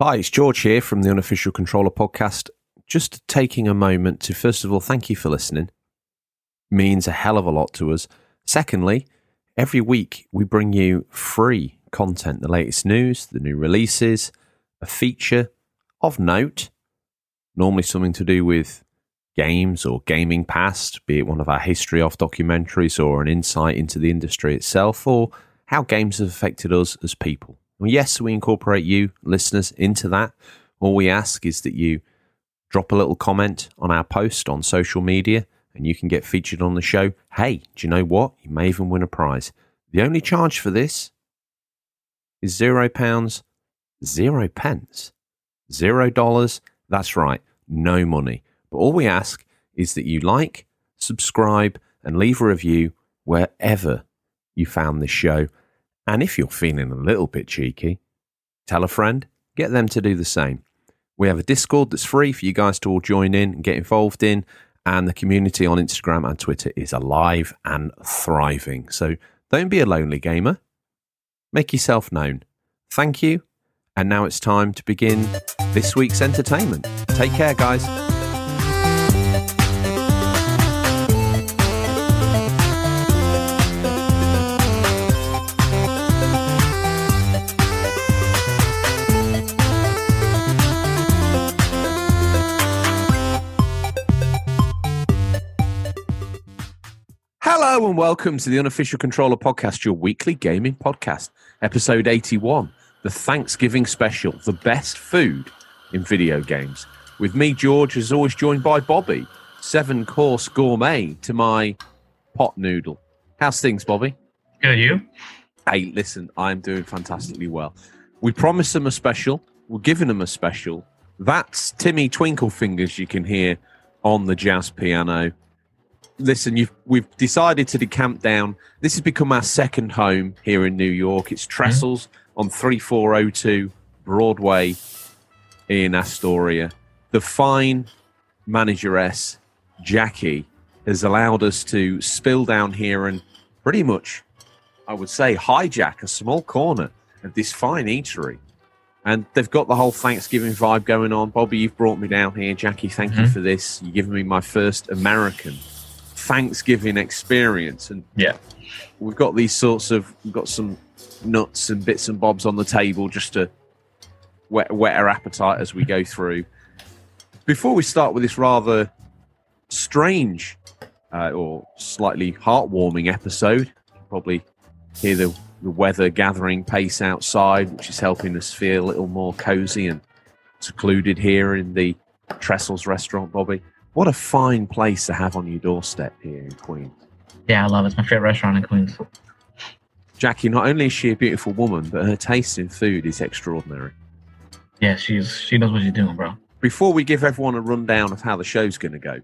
Hi, it's George here from the Unofficial Controller podcast. Just taking a moment to, first of all, thank you for listening. Means a hell of a lot to us. Secondly, every week we bring you free content, the latest news, the new releases, a feature of note, normally something to do with games or gaming past, be it one of our history off documentaries or an insight into the industry itself or how games have affected us as people. Well, yes, we incorporate you, listeners, into that. All we ask is that you drop a little comment on our post on social media and you can get featured on the show. Hey, do you know what? You may even win a prize. The only charge for this is zero pounds, zero pence, zero dollars. That's right, no money. But all we ask is that you like, subscribe, and leave a review wherever you found this show. And if you're feeling a little bit cheeky, tell a friend, get them to do the same. We have a Discord that's free for you guys to all join in and get involved in. And the community on Instagram and Twitter is alive and thriving. So don't be a lonely gamer. Make yourself known. Thank you. And now it's time to begin this week's entertainment. Take care, guys. Hello and welcome to the Unofficial Controller Podcast, your weekly gaming podcast, episode 81, the Thanksgiving special, the best food in video games. With me, George, as always, joined by Bobby, seven course gourmet to my pot noodle. How's things, Bobby? Good, you? Hey, listen, I'm doing fantastically well. We promised them a special, we're giving them a special. That's Timmy Twinklefingers you can hear on the jazz piano listen, you've we've decided to decamp down. This has become our second home here in New York. It's Trestles mm-hmm. on three four zero two Broadway in Astoria. The fine manageress Jackie has allowed us to spill down here and pretty much, I would say, hijack a small corner of this fine eatery. And they've got the whole Thanksgiving vibe going on. Bobby, you've brought me down here. Jackie, thank mm-hmm. you for this. You've given me my first American Thanksgiving experience. And yeah, we've got these sorts of we've got some nuts and bits and bobs on the table just to whet, whet our appetite as we go through. Before we start with this rather strange uh, or slightly heartwarming episode, you probably hear the, the weather gathering pace outside, which is helping us feel a little more cozy and secluded here in the Trestles restaurant, Bobby. What a fine place to have on your doorstep here in Queens. Yeah, I love it. It's my favorite restaurant in Queens. Jackie, not only is she a beautiful woman, but her taste in food is extraordinary. Yeah, she's she knows what she's doing, bro. Before we give everyone a rundown of how the show's going to go,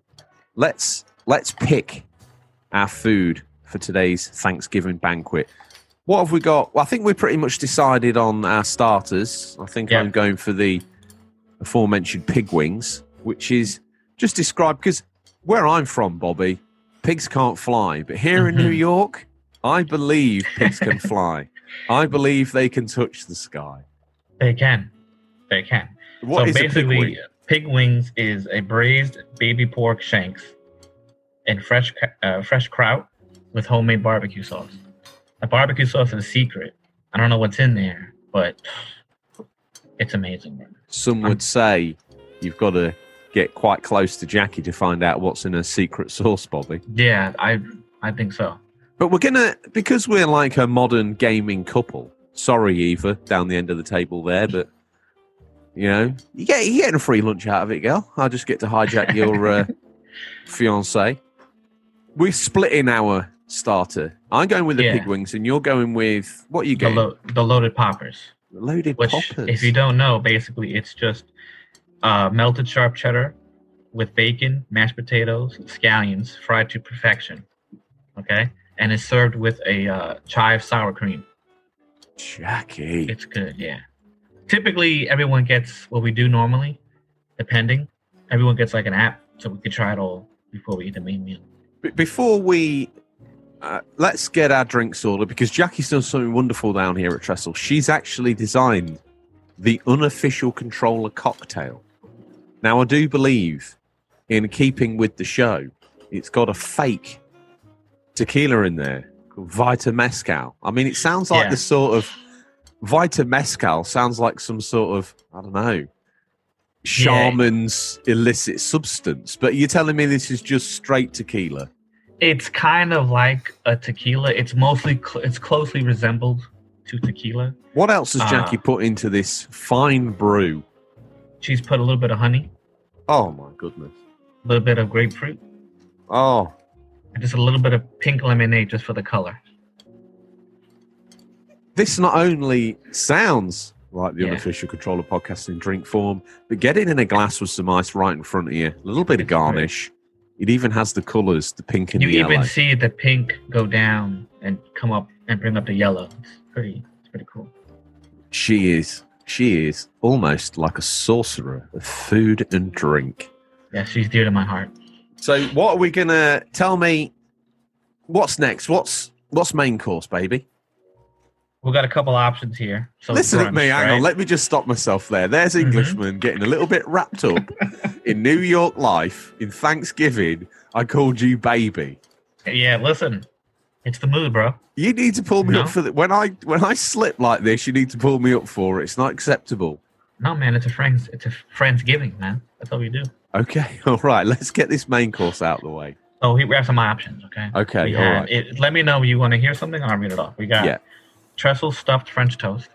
let's let's pick our food for today's Thanksgiving banquet. What have we got? Well, I think we're pretty much decided on our starters. I think I'm going for the aforementioned pig wings, which is just describe because where I'm from, Bobby, pigs can't fly, but here mm-hmm. in New mm-hmm. York, I believe pigs can fly. I believe they can touch the sky. They can. They can. What so basically, pig, wing? pig, wings is a braised baby pork shanks and fresh uh, fresh kraut with homemade barbecue sauce. The barbecue sauce is a secret. I don't know what's in there, but it's amazing. Some would say you've got to get quite close to Jackie to find out what's in her secret sauce, Bobby. Yeah, I I think so. But we're gonna because we're like a modern gaming couple. Sorry, Eva, down the end of the table there, but you know, you get you getting a free lunch out of it, girl. I'll just get to hijack your uh, fiance. We're splitting our starter. I'm going with the yeah. pig wings, and you're going with what are you getting? The, lo- the loaded poppers. The loaded Which, poppers. If you don't know, basically, it's just uh, melted sharp cheddar with bacon, mashed potatoes, scallions fried to perfection. Okay, and it's served with a uh, chive sour cream. Jackie, it's good. Yeah. Typically, everyone gets what we do normally, depending. Everyone gets like an app, so we can try it all before we eat the main meal. Before we uh, let's get our drinks ordered because Jackie's done something wonderful down here at Trestle. She's actually designed the unofficial controller cocktail. Now, I do believe, in keeping with the show, it's got a fake tequila in there called Vita Mescal. I mean, it sounds like Yeah. the sort of Vita Mescal sounds like some sort of I don't know shaman's illicit substance. But you're telling me this is just straight tequila? It's kind of like a tequila. It's mostly cl- it's closely resembled to tequila. What else has. Jackie uh, put into this fine brew? She's put a little bit of honey, Oh my goodness! a little bit of grapefruit, Oh, and just a little bit of pink lemonade just for the color. this not only sounds like the Yeah. unofficial controller podcast in drink form, but get it in a glass with some ice right in front of you. A little bit of garnish. It even has the colours, the pink and You the yellow. You even see the pink go down and come up and bring up the yellow. It's pretty, it's pretty cool. She is. She is almost like a sorcerer of food and drink. Yeah, she's dear to my heart. So, what are we gonna tell me? What's next? What's what's main course, baby? We've got a couple options here. So Listen at me. Hang right? on. Let me just stop myself there. There's Mhm. Englishman getting a little bit wrapped up in New York life. In Thanksgiving, I called you baby. Yeah, listen, it's the mood, bro. You need to pull me No. up for that. When I when I slip like this, you need to pull me up for it. It's not acceptable. No, man, it's a friends, it's a friendsgiving, man. That's all we do. Okay. All right. Let's get this main course out of the way. Oh, we have some options, okay? Okay. We all have- right. it, let me know you want to hear something. I'll read it off. We got Yeah. trestle stuffed French toast.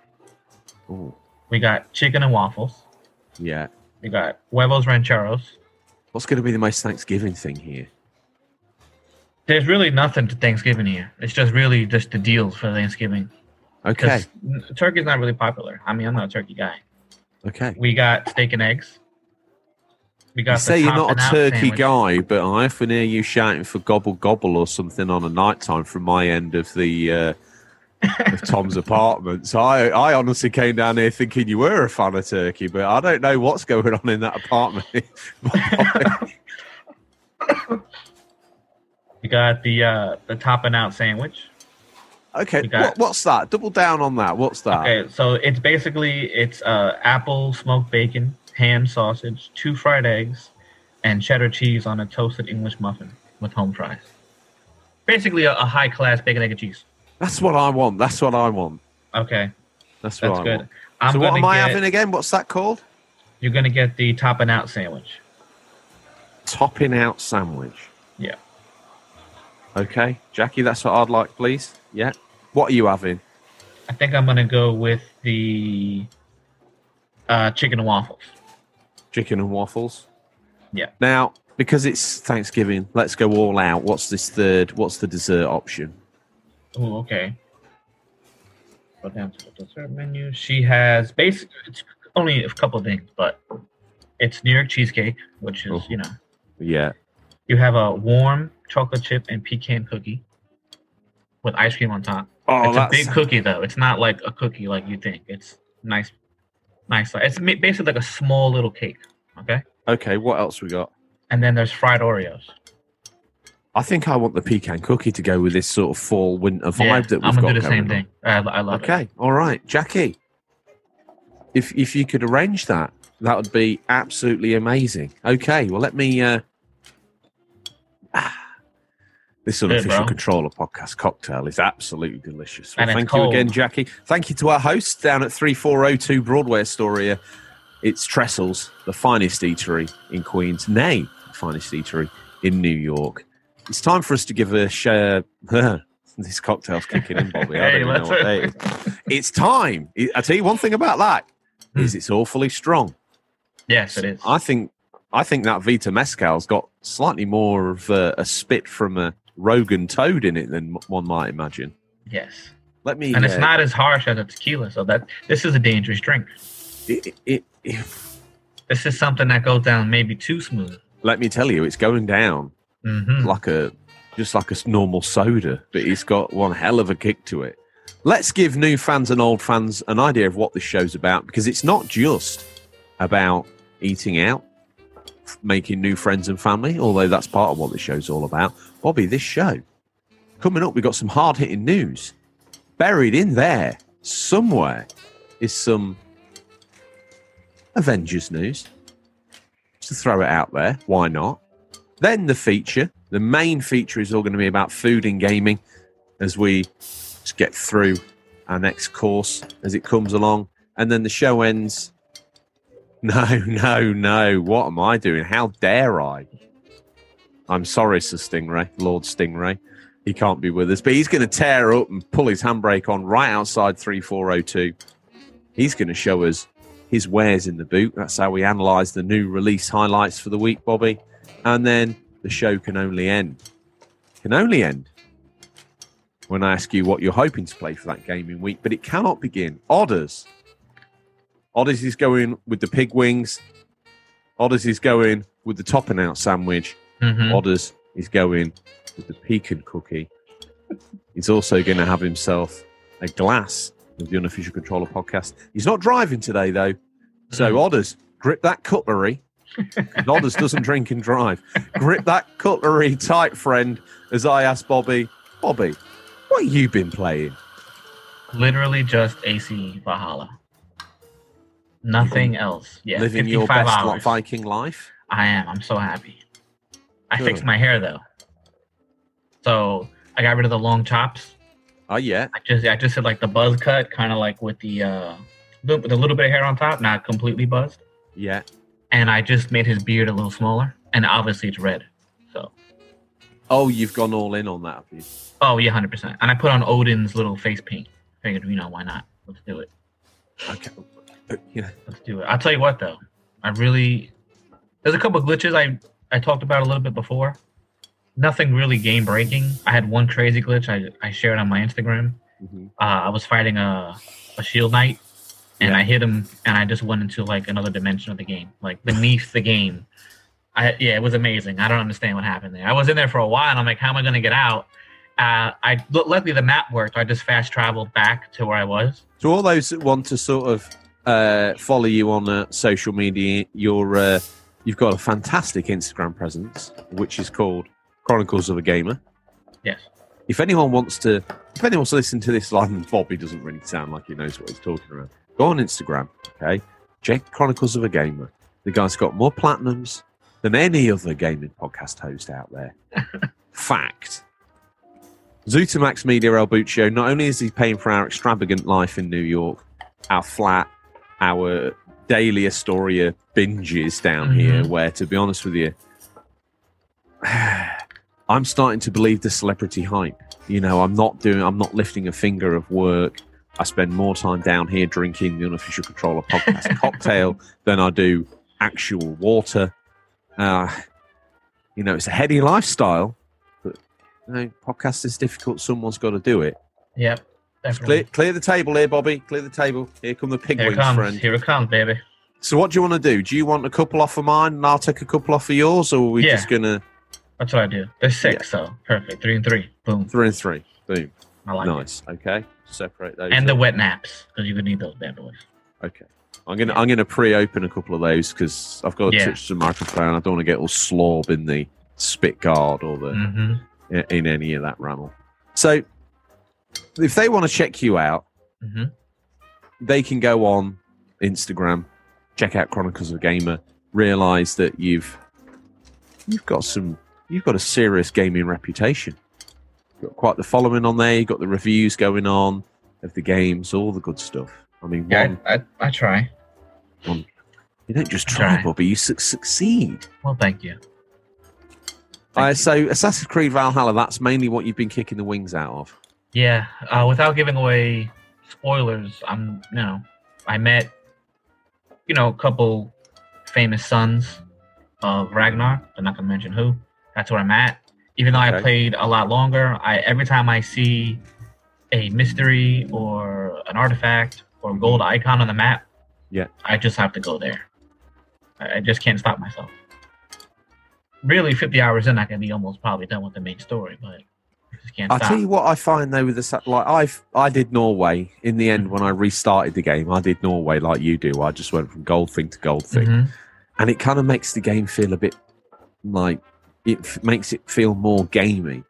Ooh, We got chicken and waffles. yeah. We got huevos rancheros. What's going to be the most Thanksgiving thing here? There's really nothing to Thanksgiving here. It's just really just the deals for Thanksgiving. Okay. turkey's not really popular. I mean, I'm not a turkey guy. Okay. We got steak and eggs. We got You say you're not a turkey sandwich. guy, but I often hear you shouting for gobble gobble or something on a night time from my end of the uh, of Tom's apartment. So I, I honestly came down here thinking you were a fan of turkey, but I don't know what's going on in that apartment. We got the uh, the top and out sandwich. okay, got- what, what's that? Double down on that. What's that? Okay, so it's basically it's uh, apple smoked bacon, ham sausage, two fried eggs, and cheddar cheese on a toasted English muffin with home fries. Basically, a, a high class bacon egg and cheese. That's what I want. That's what I want. Okay, That's what that's I good. want. I'm so what am I get, having again? What's that called? You're gonna get the top and out sandwich. Topping out sandwich. Yeah. Okay, Jackie, that's what I'd like, please. Yeah. What are you having? I think I'm gonna go with the uh, chicken and waffles. Chicken and waffles. Yeah. Now, because it's Thanksgiving, let's go all out. What's this third? What's the dessert option? Oh, okay. Go down to the dessert menu. She has basic. It's only a couple of things, but it's New York cheesecake, which is Oh. you know. Yeah. You have a warm chocolate chip and pecan cookie with ice cream on top. Oh, it's a big cookie though. It's not like a cookie like you think. It's nice, nice. It's basically like a small little cake. Okay. okay. What else we got? And then there's fried Oreos. I think I want the pecan cookie to go with this sort of fall winter vibe Yeah, that we've I'm got gonna do the same on. thing. I, I love it. Okay, all right, Jackie. If if you could arrange that, that would be absolutely amazing. Okay, well let me. Uh, ah, this unofficial bro. controller podcast cocktail is absolutely delicious. Well, it's thank you again. Jackie. Thank you to our host down at three four zero two Broadway Astoria. It's Trestles, the finest eatery in Queens, nay, the finest eatery in New York. It's time for us to give a share. this cocktail's kicking in, Bobby. I Hey, don't even know what day it is. Time. I tell you one thing about that Hmm. it's awfully strong. Yes, it is. I think I think that Vita Mescal's got slightly more of a, a spit from a Rogan toad in it than one might imagine. Yes. Let me. and it's uh, not as harsh as a tequila. So that this is a dangerous drink. It, it, it, This is something that goes down maybe too smooth. let me tell you, it's going down hmm like a just like a normal soda, but it's got one hell of a kick to it. Let's give new fans and old fans an idea of what this show's about because it's not just about eating out, making new friends and family, although that's part of what the show's all about. Bobby, this show coming up, we've got some hard hitting news. Buried in there somewhere is some Avengers news. Just to throw it out there, why not? Then the feature. The main feature is all going to be about food and gaming as we just get through our next course as it comes along. And then the show ends. No, no, no. What am I doing? How dare I? I'm sorry, Sir Stingray, Lord Stingray. He can't be with us, but he's going to tear up and pull his handbrake on right outside 3402. He's going to show us his wares in the boot. That's how we analyse the new release highlights for the week, Bobby. And then the show can only end. Can only end when I ask you what you're hoping to play for that gaming week, but it cannot begin. Odders. Odders is going with the pig wings. Odders is going with the top and out sandwich. Mhm. Odders is going with the pecan cookie. He's also going to have himself a glass of the unofficial controller podcast. He's not driving today though, so Mm. Odders grip that cutlery. Odders doesn't drink and drive. Grip that cutlery tight, friend. As I ask Bobby, Bobby, what have you been playing? Literally just AC Valhalla. Nothing else. Yeah, Living your 55 best hours. Viking life. I am. I'm so happy. I Good. fixed my hair though. So I got rid of the long chops. Oh yeah, I just I just did like the buzz cut, kind of like with the uh with a little bit of hair on top, not completely buzzed. yeah. And I just made his beard a little smaller, and obviously it's red. So Oh, you've gone all in on that. Oh yeah, hundred percent. And I put on Odin's little face paint. Figured you know why not? Let's do it. Okay. Yeah. Let's do it. I'll tell you what though, I really there's a couple glitches I I talked about a little bit before. Nothing really game breaking. I had one crazy glitch I I shared on my Instagram. Mhm. Uh, I was fighting a a shield knight, and Yeah. I hit him, and I just went into like another dimension of the game, like beneath the game. I yeah, it was amazing. I don't understand what happened there. I was in there for a while, and I'm like, how am I gonna get out? Uh, I luckily the map worked. I just fast traveled back to where I was. So all those that want to sort of uh, follow you on uh, social media, you're uh, you've got a fantastic Instagram presence, which is called Chronicles of a Gamer. Yes. If anyone wants to, if anyone wants to listen to this live, and Bobby doesn't really sound like he knows what he's talking about. Go on Instagram, okay? Check Chronicles of a Gamer. The guy's got more platinums than any other gaming podcast host out there. Fact. Zutamax Media El Buccio, not only is he paying for our extravagant life in New York, our flat, our daily Astoria binges down Mhm. here, where, to be honest with you, I'm starting to believe the celebrity hype. You know, I'm not doing, I'm not lifting a finger of work. I spend more time down here drinking the unofficial controller podcast cocktail than I do actual water. Uh, you know, it's a heady lifestyle, but you know, podcast is difficult. Someone's got to do it. Yep. Clear, clear the table here, Bobby. Clear the table. Here come the pig Here wings, friend. Here it comes, baby. So, what do you want to do? Do you want a couple off of mine, and I'll take a couple off of yours, or are we Yeah. just gonna That's what I do. There's six, so perfect. Three and three. Boom. three and three? Boom. I like it. nice. Okay. Separate those. And the wet naps, because you're gonna need those bad boys. Okay. I'm gonna I'm gonna pre-open a couple of those because I've got to Yeah. touch the microphone. I don't want to get all slob in the spit guard or the hmm in, in any of that ramble. So, if they want to check you out, hmm they can go on Instagram, check out Chronicles of a Gamer, realize that you've you've got some you've got a serious gaming reputation. You've got quite the following on there. You've got the reviews going on of the games, all the good stuff. I mean, Yeah, one, I, I, I try. you don't just try, Try. Bobby. You su- succeed. Well, thank you. Uh, Thank you. so, Assassin's Creed Valhalla. That's mainly what you've been kicking the wings out of. Yeah, uh, without giving away spoilers, I'm you know I met you know a couple famous sons of Ragnar. I'm not gonna mention who. That's where I'm at. Even though Okay. I played a lot longer, I every time I see a mystery or an artifact or gold icon on the map, Yeah. I just have to go there. I, just can't stop myself. Really, 50 hours in, I can be almost probably done with the main story, but I just can't I'll tell you what I find though with the sa- like I've I did Norway in the end when I restarted the game. I did Norway like you do. I just went from gold thing to gold thing, Mhm. and it kind of makes the game feel a bit like it f- makes it feel more gamey.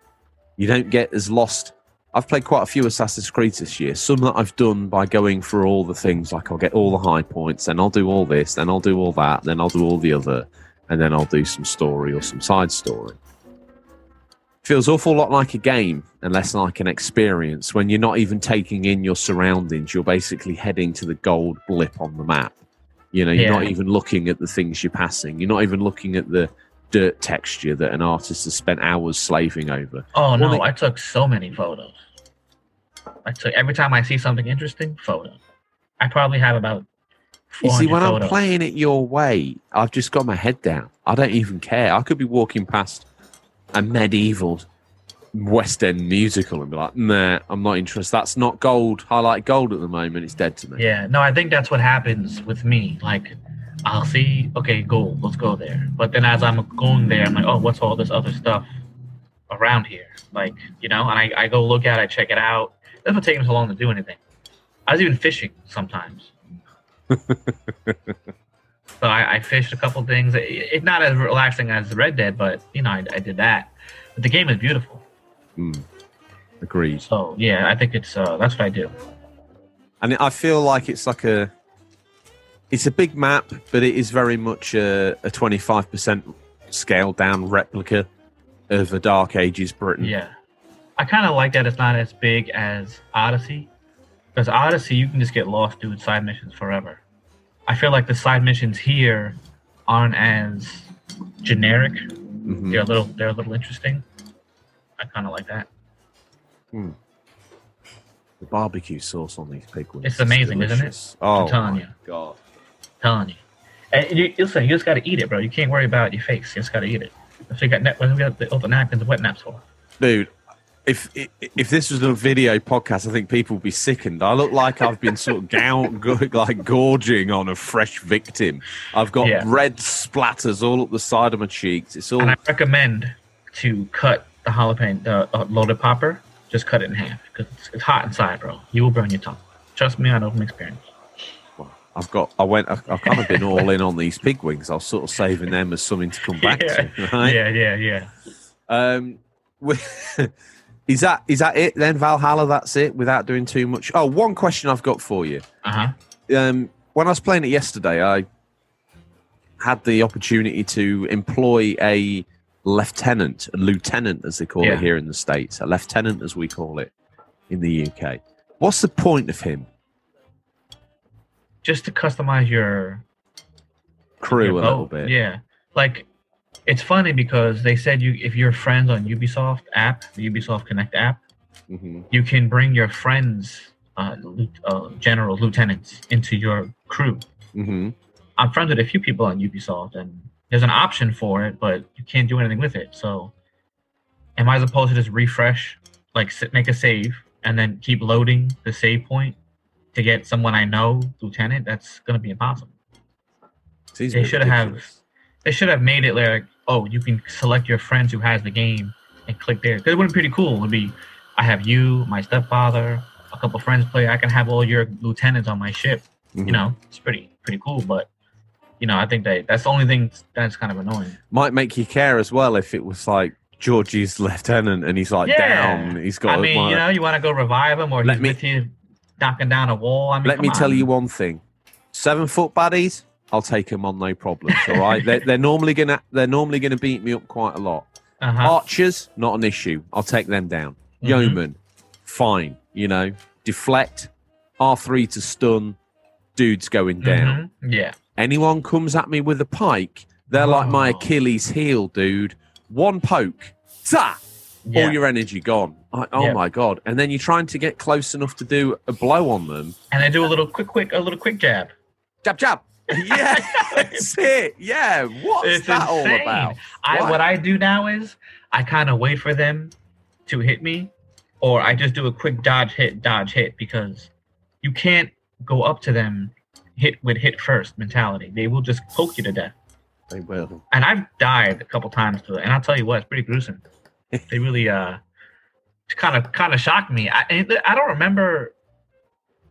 You don't get as lost I've played quite a few Assassin's Creed this year. Some that I've done by going through all the things, like I'll get all the high points, then I'll do all this, then I'll do all that, then I'll do all the other, and then I'll do some story or some side story. Feels awful lot like a game and less like an experience when you're not even taking in your surroundings. You're basically heading to the gold blip on the map. You know, you're Yeah. not even looking at the things you're passing. You're not even looking at the dirt texture that an artist has spent hours slaving over. Oh no, Well, I took so many photos. I took every time I see something interesting, photo. I probably have about. You see, 400 when I'm playing it your way, I've just got my head down. I don't even care. I could be walking past a medieval West End musical and be like, nah, I'm not interested. That's not gold. I like gold at the moment. It's dead to me. Yeah, no, I think that's what happens with me. Like, I'll see, okay, gold, let's go there. But then as I'm going there, I'm like, oh, what's all this other stuff around here? Like, you know, and I, I go look at it, I check it out. It doesn't take me so long to do anything. I was even fishing sometimes. so I, I fished a couple things. It, it's not as relaxing as Red Dead, but, you know, I, I did that. But the game is beautiful. Hmm. Agreed. So, yeah, I think it's, uh, that's what I do. And I feel like it's like a, it's a big map, but it is very much a, a 25% scaled down replica of a Dark Ages Britain. Yeah. I kind of like that it's not as big as Odyssey. Because Odyssey, you can just get lost doing side missions forever. I feel like the side missions here aren't as generic. Mhm. They're a little, they're a little interesting. I kind of like that. The barbecue sauce on these pig wings. It's amazing, isn't it? Oh, telling my you. God. telling you. And you, listen, you just got to eat it, bro. You can't worry about your face. You just got to eat it. That's what you got. Net, what we got the, all the napkins and wet naps for. Dude, if if this was a video podcast, I think people would be sickened. I look like I've been sort of like gorging on a fresh victim. I've got Yeah. red splatters all up the side of my cheeks. It's all And I recommend to cut the jalapeno, the uh, loaded popper. Just cut it in half because it's, it's hot inside, bro. You will burn your tongue. Trust me, I know from experience. I've got. I went. I've, I've kind of been all in on these pig wings. I was sort of saving them as something to come back yeah. to. Right? yeah, yeah, yeah. Um, we- is that is that it then, Valhalla? That's it. Without doing too much. Oh, one question I've got for you. Uh huh. um, when I was playing it yesterday, I had the opportunity to employ a lieutenant, a lieutenant as they call Yeah. it here in the states, a lieutenant as we call it in the UK. What's the point of him? Just to customize your Crew your a little bit. Yeah, like it's funny because they said you if you're friends on Ubisoft app, the Ubisoft Connect app, hmm you can bring your friends, uh, uh, generals, lieutenants into your crew. hmm I'm friends with a few people on Ubisoft, and there's an option for it, but you can't do anything with it. So, am I supposed to just refresh, like sit, make a save, and then keep loading the save point to get someone I know lieutenant? That's gonna be impossible. Seems They should have-. They should have made it like, oh, you can select your friends who has the game and click there. Because it would be pretty cool. It would be, I have you, my stepfather, a couple friends play. I can have all your lieutenants on my ship. Mhm. You know, it's pretty pretty cool. But you know, I think that that's the only thing that's kind of annoying. might make you care as well if it was like Georgie's lieutenant and he's like Yeah. down. He's got. I mean, you know, you want to go revive him or Let he's me- knocking down a wall. I mean, Let me tell you one thing: seven foot baddies, I'll take them on no problems. All right, they're, they're normally gonna they're normally gonna beat me up quite a lot. Uh-huh. Archers, not an issue. I'll take them down. Mhm. Yeoman, fine. You know, deflect, R three to stun. Dudes going down. Mhm. Yeah. Anyone comes at me with a pike, they're like my Oh. Achilles heel, dude. One poke, ta, Yeah. all your energy gone. I, oh my god! And then you're trying to get close enough to do a blow on them. and they do a little quick, quick, a little quick jab. Jab, jab. Yeah, that's it. Yeah, what's It's that all about? I what I do now is I kind of wait for them to hit me, or I just do a quick dodge hit, dodge hit because you can't go up to them hit with hit first mentality. They will just poke you to death. They will. And I've died a couple times to it, and I'll tell you what, it's pretty gruesome. they really uh, kind of kind of shocked me. I I don't remember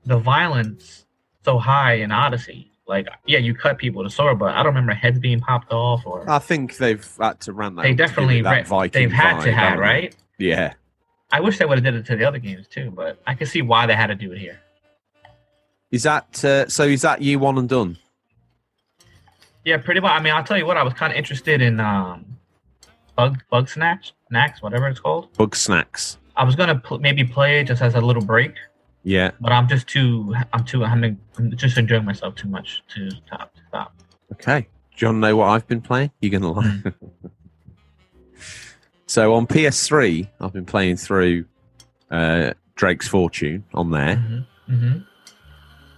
the violence so high in Odyssey. Like, yeah, you cut people to sword, but I don't remember heads being popped off or I think they've had to run that. they to definitely that they've had to vibe, have haven't right Yeah, I wish they would have did it to the other games too, but I can see why they had to do it here. Is that uh, so? Is that you one and done? Yeah, pretty much. I mean, I'll tell you what. I was kind of interested in um, bug bug snacks, snacks, whatever it's called. Bugsnax. I was gonna pl- maybe play it just as a little break, Yeah. but I'm just too. I'm too. I'm, just enjoying myself too much to stop. To stop. Okay. Do you want to know what I've been playing? You're gonna lie. so on PS3, I've been playing through uh, Drake's Fortune on there. Mm-hmm. Mm-hmm.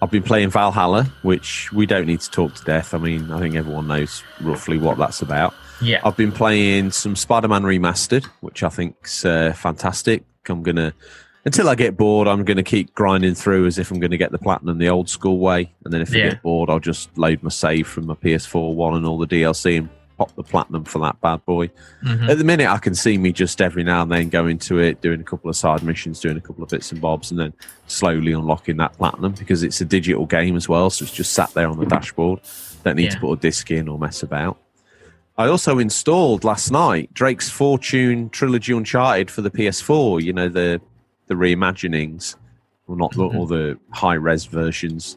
I've been playing Valhalla, which we don't need to talk to death. I mean, I think everyone knows roughly what that's about. Yeah. I've been playing some Spider-Man Remastered, which I think's uh, fantastic. I'm gonna until I get bored, I'm gonna keep grinding through as if I'm gonna get the platinum the old school way, and then if I get bored, I'll just load my save from my PS4 one and all the DLC and pop the platinum for that bad boy. Mhm. At the minute, I can see me just every now and then going to it, doing a couple of side missions, doing a couple of bits and bobs, and then slowly unlocking that platinum because it's a digital game as well. So it's just sat there on the dashboard. Don't need to put a disc in or mess about. I also installed last night Drake's Fortune Trilogy Uncharted for the PS4. You know the the reimaginings, well not the, or the high res versions,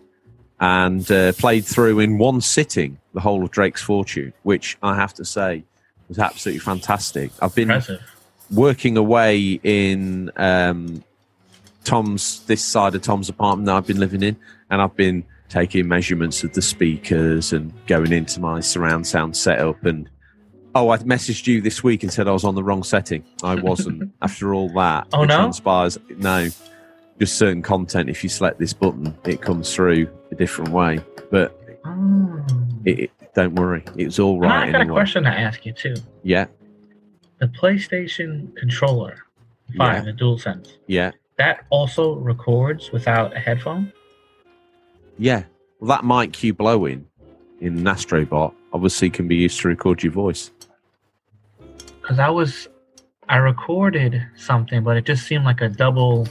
and uh, played through in one sitting the whole of Drake's Fortune, which I have to say was absolutely fantastic. I've been Impressive. working away in um, Tom's this side of Tom's apartment that I've been living in, and I've been taking measurements of the speakers and going into my surround sound setup. And oh, I messaged you this week and said I was on the wrong setting. I wasn't. After all that, Oh, it no? transpires no. Just certain content. If you select this button, it comes through a different way. But Oh. it, it- don't worry, it's all right I got anyway. a question to ask you too. Yeah, The PlayStation controller, five, Yeah. the DualSense, yeah, that also records without a headphone. yeah. Well, that mic you blow in in an Astrobot obviously can be used to record your voice. Because I was, I recorded something, but it just seemed like a double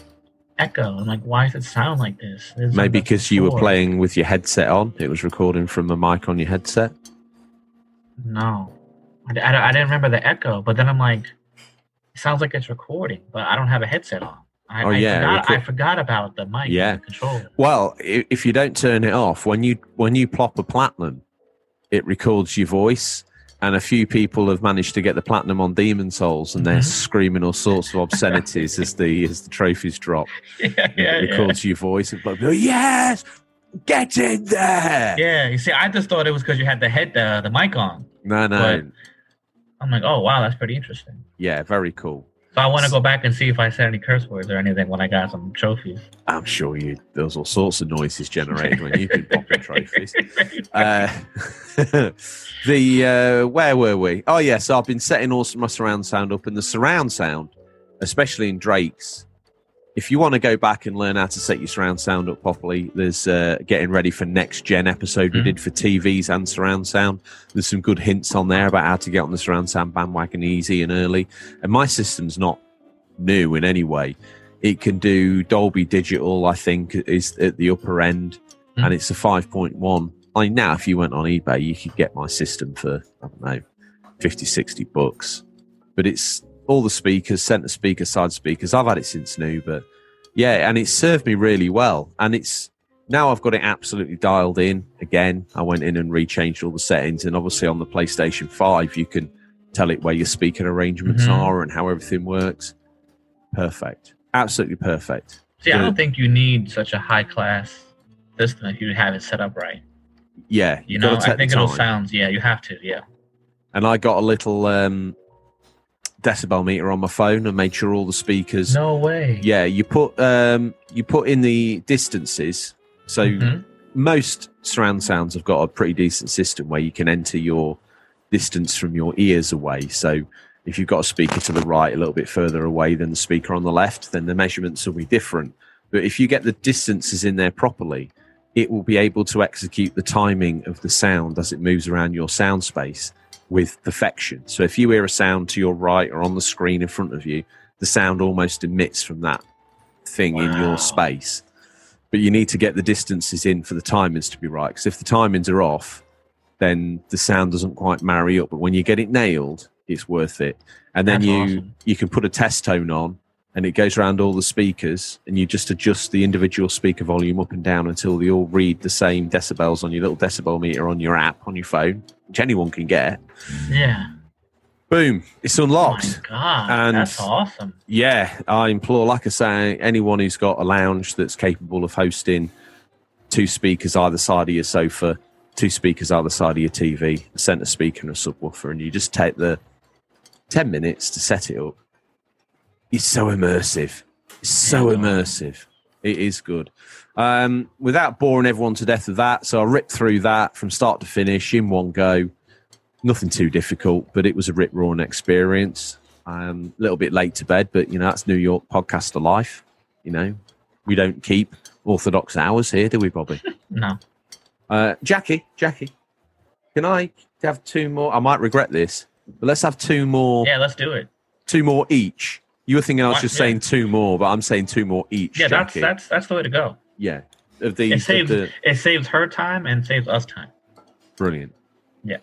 echo. I'm like, why does it sound like this? Maybe because you were playing with your headset on, it was recording from a mic on your headset. No, I, I, I didn't remember the echo, but then I'm like, it sounds like it's recording, but I don't have a headset on. I, Oh, I yeah, forgot, record- I forgot about the mic, Yeah. the. Well, if you don't turn it off, when you when you plop a platinum, it records your voice. And a few people have managed to get the platinum on Demon's Souls, and they're Mhm. screaming all sorts of obscenities as the as the trophies drop. yeah, yeah, it yeah. records your voice, and like, yes, get in there. Yeah, you see, I just thought it was because you had the head, the, the mic on. No, no, But- I'm like, oh wow, that's pretty interesting. yeah, very cool. So I want to go back and see if I said any curse words or anything when I got some trophies. I'm sure you there's all sorts of noises generated when you've been popping trophies. Uh, the uh, where were we? Oh yes, I've been setting all my surround sound up, and the surround sound, especially in Drake's. If you want to go back and learn how to set your surround sound up properly, there's uh, getting ready for next gen episode we Mhm. did for TVs and surround sound. There's some good hints on there about how to get on the surround sound bandwagon easy and early. And my system's not new in any way. It can do Dolby Digital, I think, is at the upper end, Mhm. and it's a 5.1. I mean, now if you went on eBay, you could get my system for, I don't know, 50, 60 bucks. But it's all the speakers, center speakers, side speakers. I've had it since new, but yeah, and it served me really well. And it's now I've got it absolutely dialed in again. I went in and rechanged all the settings, and obviously on the PlayStation 5, you can tell it where your speaker arrangements Mhm. are and how everything works. Perfect. Absolutely perfect. See, I don't think you need such a high class system if you have it set up right. Yeah, You know, I think it'll sound. Yeah, you have to. Yeah. and I got a little um, decibel meter on my phone and made sure all the speakers. No way. Yeah, you put um, you put in the distances. So Mhm. most surround sounds have got a pretty decent system where you can enter your distance from your ears away. So if you've got a speaker to the right a little bit further away than the speaker on the left, then the measurements will be different. But if you get the distances in there properly, it will be able to execute the timing of the sound as it moves around your sound space with perfection. So if you hear a sound to your right or on the screen in front of you, the sound almost emits from that thing in your space. But you need to get the distances in for the timings to be right. Because if the timings are off, then the sound doesn't quite marry up. But when you get it nailed, it's worth it. And then That's you awesome. you can put a test tone on and it goes around all the speakers, and you just adjust the individual speaker volume up and down until they all read the same decibels on your little decibel meter on your app on your phone, which anyone can get. Yeah. Boom, it's Oh unlocked. my god, And- that's awesome. Yeah, I implore, like I say, anyone who's got a lounge that's capable of hosting two speakers either side of your sofa, two speakers either side of your TV, a centre speaker and a subwoofer, and you just take the 10 minutes to set it up. It's so immersive. It's so Yeah. immersive. It is good. Um, without boring everyone to death with that, so I ripped through that from start to finish in one go. Nothing too difficult, but it was a rip roaring experience. Um, a little bit late to bed, but you know that's New York podcaster life. You know, we don't keep orthodox hours here, do we, Bobby? No. Uh, Jackie, Jackie, can I have two more? I might regret this, but let's have two more. Yeah, let's do it. Two more each. You were thinking I was just Yeah. saying two more, but I'm saying two more each. Yeah, that's Jackie. that's that's the way to go. yeah. Of the, It saves the it saves her time and saves us time. brilliant. Yeah.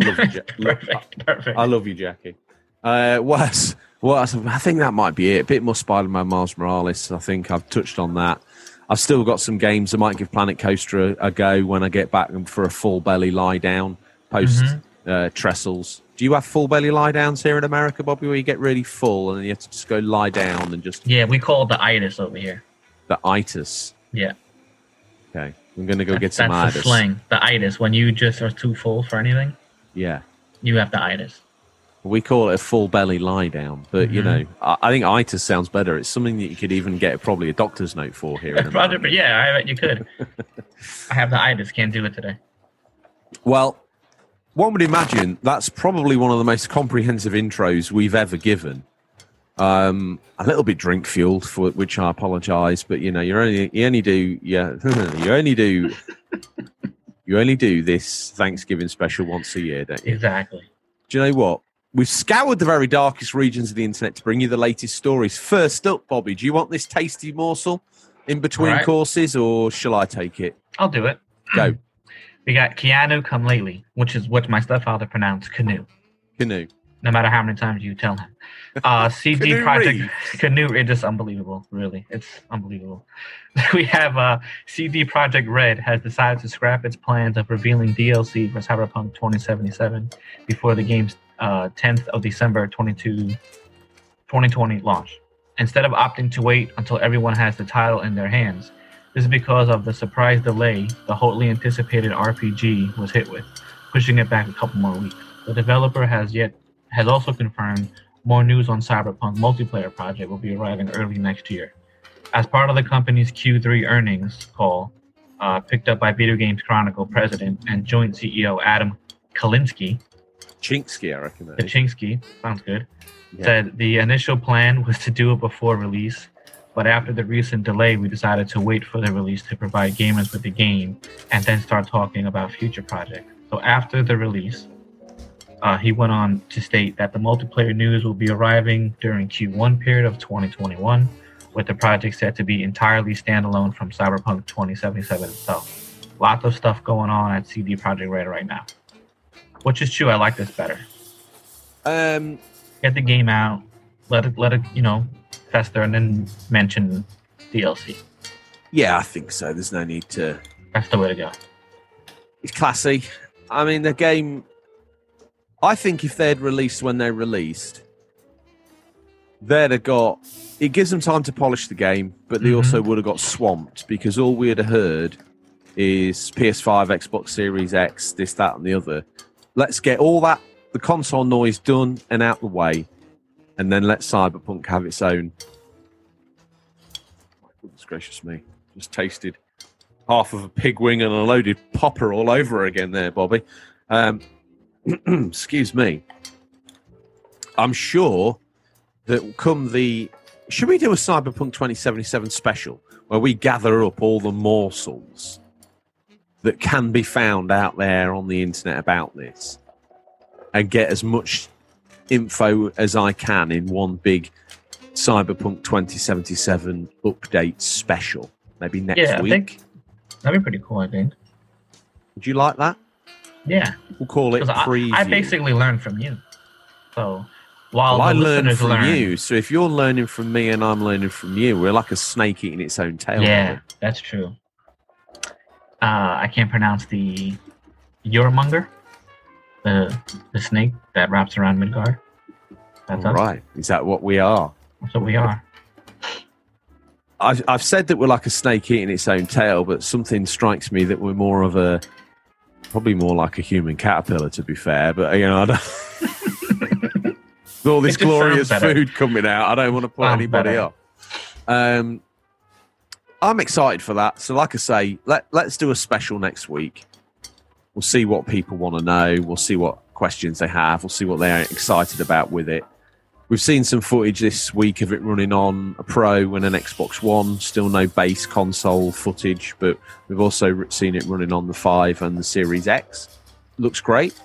I love you, Ja- perfect. Perfect. I love you, Jackie. Uh, what else? What else? I think that might be it. A bit more Spider-Man, Miles Morales. I think I've touched on that. I've still got some games. I might give Planet Coaster a, a go when I get back for a full belly lie down post Mhm. uh, trestles. Do you have full belly lie downs here in America, Bobby, where you get really full and you have to just go lie down and just yeah, we call it the itis over here. the itis? Yeah. Okay, I'm gonna go That's, get some that's the slang. The itis. When you just are too full for anything, Yeah. you have the itis. We call it a full belly lie down, but you Mhm. know, I, I think itis sounds better. It's something that you could even get probably a doctor's note for here. In Roger, but yeah, I bet you could. I have the itis. Can't do it today. Well, one would imagine that's probably one of the most comprehensive intros we've ever given. Um, a little bit drink fueled, for which I apologise, but you know, you only you only do yeah, you only do you only do this Thanksgiving special once a year, don't you? Exactly. Do you know what? We've scoured the very darkest regions of the internet to bring you the latest stories. First up, Bobby, do you want this tasty morsel in between Right. courses, or shall I take it? I'll do it. Go, We got Keanu come lately, which is what my stepfather pronounced canoe. canoe. No matter how many times you tell him. Uh, CG Canoe Project Reeves. Canoe, it's just unbelievable. Really, it's unbelievable. we have uh, CD Projekt Red has decided to scrap its plans of revealing DLC for Cyberpunk 2077 before the game's uh, 10th of December 22, 2020 launch. Instead of opting to wait until everyone has the title in their hands, this is because of the surprise delay the hotly anticipated RPG was hit with, pushing it back a couple more weeks. The developer has yet has also confirmed more news on Cyberpunk multiplayer project will be arriving early next year. As part of the company's Q3 earnings call, uh, picked up by Video Games Chronicle president and joint CEO Adam Kalinsky, Chinksky, I reckon. that. Kaczynski, sounds good, Yeah. said the initial plan was to do it before release, but after the recent delay, we decided to wait for the release to provide gamers with the game and then start talking about future projects. So after the release, uh, he went on to state that the multiplayer news will be arriving during Q1 period of 2021, with the project set to be entirely standalone from Cyberpunk 2077 itself. Lots of stuff going on at CD Projekt Red right now, which is true. I like this better Um, get the game out, let it let it you know fester, and then mention DLC. yeah, I think so. There's no need to. That's the way to go. It's classy. I mean, the game. I think if they'd released when they released, they'd have got. It gives them time to polish the game, but they Mhm. also would have got swamped because all we'd have heard is PS5, Xbox Series X, this, that, and the other. Let's get all that the console noise done and out the way, and then let Cyberpunk have its own. Goodness gracious me! Just tasted half of a pig wing and a loaded popper all over again there, Bobby. Um, excuse me. I'm sure that come the. Should we do a Cyberpunk 2077 special where we gather up all the morsels that can be found out there on the internet about this and get as much info as I can in one big Cyberpunk 2077 update special? Maybe next Yeah, I week. think that'd be pretty cool. I think. Would you like that? Yeah, We'll call it I. I basically learned from you, so while Well, I learn from learn. you. So if you're learning from me and I'm learning from you, we're like a snake eating its own tail. Yeah, that's true. Uh, I can't pronounce the Euromonger, the the snake that wraps around Midgard. That's All us. right. Is that what we are? That's what we are. I've, I've said that we're like a snake eating its own tail, but something strikes me that we're more of a, probably more like a human caterpillar, to be fair. But, you know, I don't, with all this It just sounds glorious food coming out, I don't want to put Sounds anybody better. off. Um, I'm excited for that. So, like I say, let, let's do a special next week. We'll see what people want to know. We'll see what questions they have. We'll see what they're excited about with it. We've seen some footage this week of it running on a Pro and an Xbox One. Still no base console footage, but we've also seen it running on the 5 and the Series X. Looks great.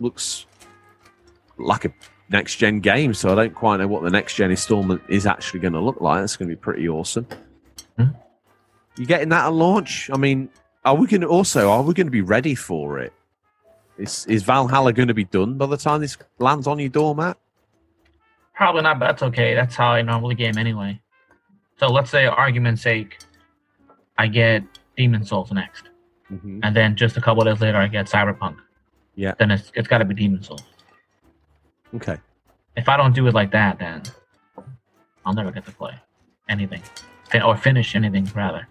Looks like a next gen game, so I don't quite know what the next gen installment is actually going to look like. That's going to be pretty awesome. Hmm. You getting that at launch? I mean, are we going to also are we going to be ready for it? Is is Valhalla going to be done by the time this lands on your doormat? Probably not, but that's okay. That's how I normally game anyway. So let's say, argument's sake, I get Demon's Souls next, Mm-hmm. and then just a couple days later, I get Cyberpunk. Yeah. Then it's it's got to be Demon's Souls. Okay. If I don't do it like that, then I'll never get to play anything, or finish anything rather.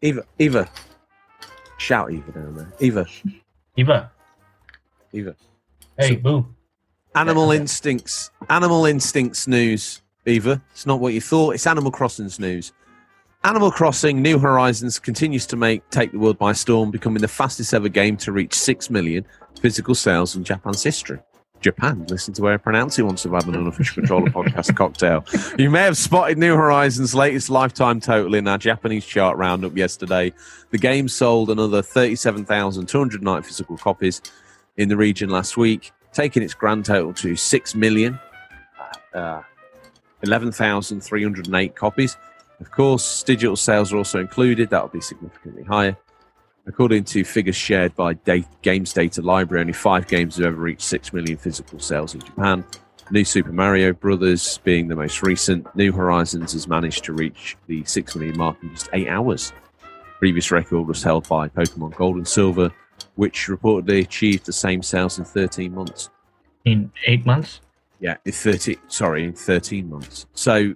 Eva, Eva, shout Eva down there. Eva, Eva, Eva. hey, So- boo. Animal okay. instincts. Animal instincts news. Eva, it's not what you thought. It's Animal Crossing's news. Animal Crossing: New Horizons continues to make take the world by storm, becoming the fastest ever game to reach six million physical sales in Japan's history. Japan. Listen to where I pronounce it once I've had an unofficial controller podcast cocktail. You may have spotted New Horizons' latest lifetime total in our Japanese chart roundup yesterday. The game sold another 37,209 physical copies in the region last week, taking its grand total to 6 million, uh, 11,308 copies. Of course, digital sales are also included. That'll be significantly higher. According to figures shared by da- Games Data Library, only five games have ever reached 6 million physical sales in Japan. New Super Mario Brothers being the most recent. New Horizons has managed to reach the 6 million mark in just eight hours. Previous record was held by Pokemon Gold and Silver, which reportedly achieved the same sales in 13 months. In eight months, Yeah, in 30, sorry, in 13 months. So,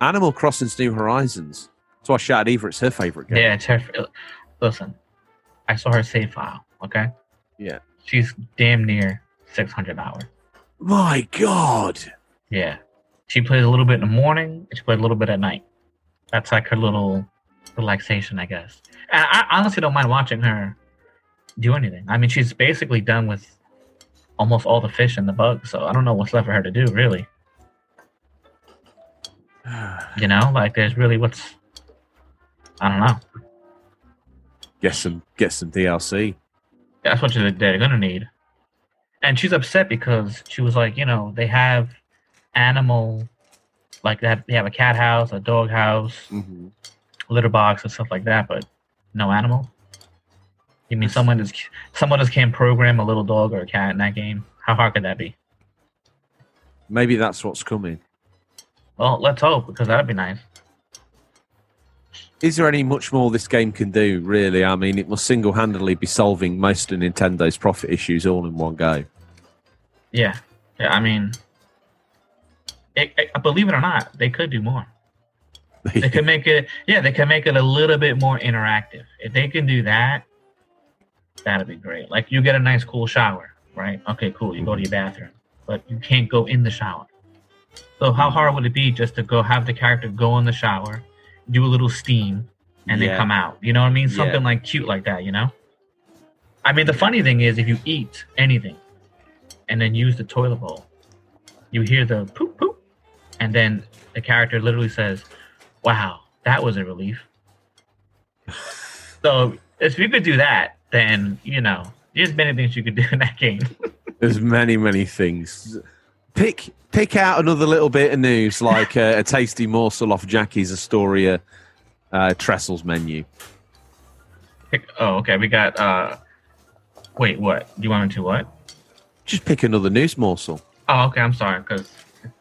Animal Crossing's New Horizons. So I shouted Eva, it's her favourite game. yeah, it's her. Listen, I saw her save file. Okay. Yeah. She's damn near 600 hours. My God. Yeah. She plays a little bit in the morning. and She plays a little bit at night. That's like her little relaxation, I guess. And I honestly don't mind watching her do anything. I mean, she's basically done with almost all the fish and the bugs, so I don't know what's left for her to do, really. You know, like there's really what's. I don't know. Get some, get some DLC. That's what they're they're gonna need. And she's upset because she was like, you know, they have animal, like they have, they have a cat house, a dog house, Mm-hmm. litter box, and stuff like that, but no animal. You mean someone just someone just can't program a little dog or a cat in that game? How hard could that be? Maybe that's what's coming. Well, let's hope because that'd be nice. Is there any much more this game can do, really? I mean, it must single handedly be solving most of Nintendo's profit issues all in one go. Yeah, yeah. I mean, it, it- uh, believe it or not, they could do more. They could make it, yeah, they could make it a little bit more interactive. If they can do that, that'd be great. Like you get a nice cool shower, right? Okay, cool. You go to your bathroom, but you can't go in the shower. So how hard would it be just to go have the character go in the shower, do a little steam, and Yeah. then come out? You know what I mean? Yeah. Something like cute like that. You know? I mean, the funny thing is, if you eat anything, and then use the toilet bowl, you hear the poop poop, and then the character literally says, "Wow, that was a relief." so if you could do that, then you know, there's many things you could do in that game. There's many, many things. Pick pick out another little bit of news, like uh, a tasty morsel off Jackie's Astoria uh, Trestles menu. Pick- oh, okay. We got. uh Wait, what? Do you want me to what? Just pick another news morsel. Oh, okay. I'm sorry because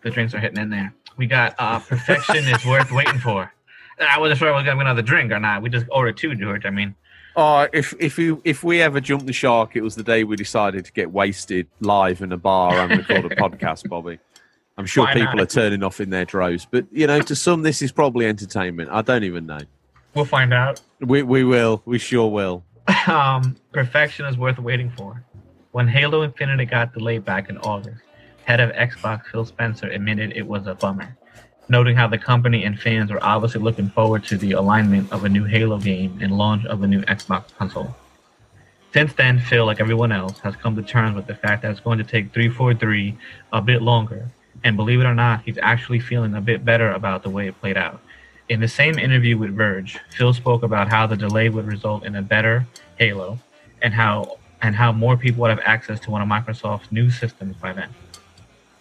the drinks are hitting in there. We got uh, perfection is worth waiting for. I wasn't sure we was gonna get another drink or not. We just ordered two, George. I mean, Oh, if if you if we ever jumped the shark, it was the day we decided to get wasted live in a bar and record a podcast, Bobby. I'm sure Why people not? are turning off in their droves, but you know, to some, this is probably entertainment. I don't even know. we'll find out. We we will. We sure will. um, perfection is worth waiting for. When Halo Infinite got delayed back in August, head of Xbox Phil Spencer admitted it was a bummer, noting how the company and fans were obviously looking forward to the alignment of a new Halo game and launch of a new Xbox console. Since then, Phil, like everyone else, has come to terms with the fact that it's going to take 343 a bit longer, and believe it or not, he's actually feeling a bit better about the way it played out. In the same interview with Verge, Phil spoke about how the delay would result in a better Halo and how and how more people would have access to one of Microsoft's new systems by then.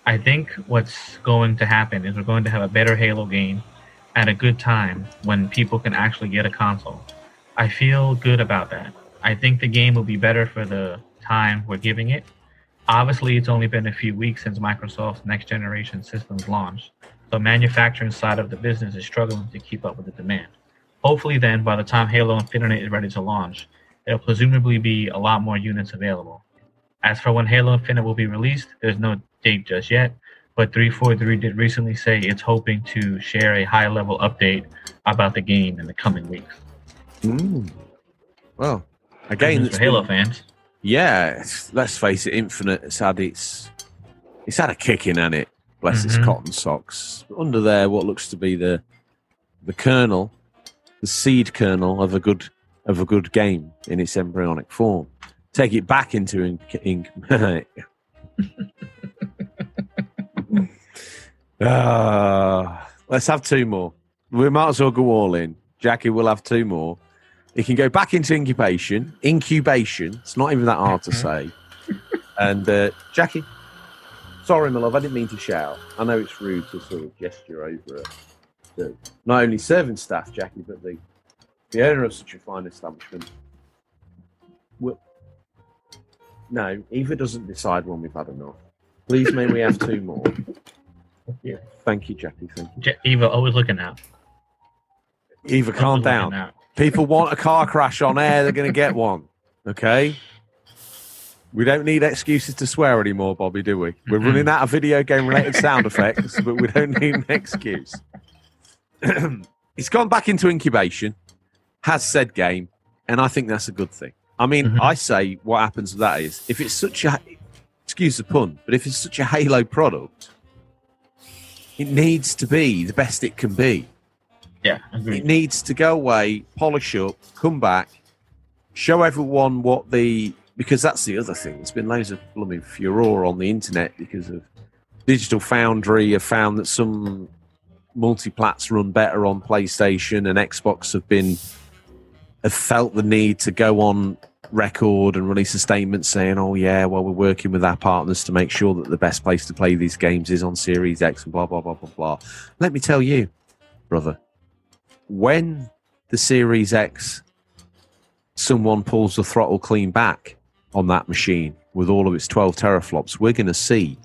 I think what's going to happen is we're going to have a better Halo game at a good time when people can actually get a console. I feel good about that. I think the game will be better for the time we're giving it. Obviously, it's only been a few weeks since Microsoft's next generation systems launched, so manufacturing side of the business is struggling to keep up with the demand. Hopefully, then, by the time Halo Infinite is ready to launch, there'll presumably be a lot more units available. As for when Halo Infinite will be released, there's no date just yet, but 343 did recently say it's hoping to share a high level update about the game in the coming weeks. Mm. Well, again, for Halo been- fans. yeah. it's- Let's face it, Infinite has had its it's had a kicking in it. Bless its Mhm. cotton socks. Under there, what looks to be the the kernel, the seed kernel of a good of a good game in its embryonic form. Take it back into ink. ink. Ah, let's have two more. We might as well go all in. Jackie will have two more. It can go back into incubation. Incubation. It's not even that hard to say. And uh, Jackie, sorry, my love, I didn't mean to shout. I know it's rude to sort of gesture over it. The, not only serving staff, Jackie, but the the owner of such a fine establishment. No, Eva doesn't decide when we've had enough. Please, may we have two more? Yeah. Thank you, Jackie. Thank you. J- Eva, always looking out. Eva, calm Always down. out. People want a car crash on air, they're going to get one. Okay? We don't need excuses to swear anymore, Bobby, do we? We're Mhm. running out of video game related sound effects, but we don't need an excuse. it's gone back into incubation, has said game, and I think that's a good thing. I mean, Mhm. I say what happens with that is if it's such a, excuse the pun, but if it's such a Halo product, it needs to be the best it can be. Yeah, It needs to go away, polish up, come back, show everyone what the because that's the other thing. There's been loads of blooming furore on the internet because of Digital Foundry have found that some multiplats run better on PlayStation and Xbox have been have felt the need to go on record and release a statement saying, "Oh yeah, well we're working with our partners to make sure that the best place to play these games is on Series X and blah blah blah blah blah." Let me tell you, brother, when the Series X, someone pulls the throttle clean back on that machine with all of its 12 teraflops, we're going to see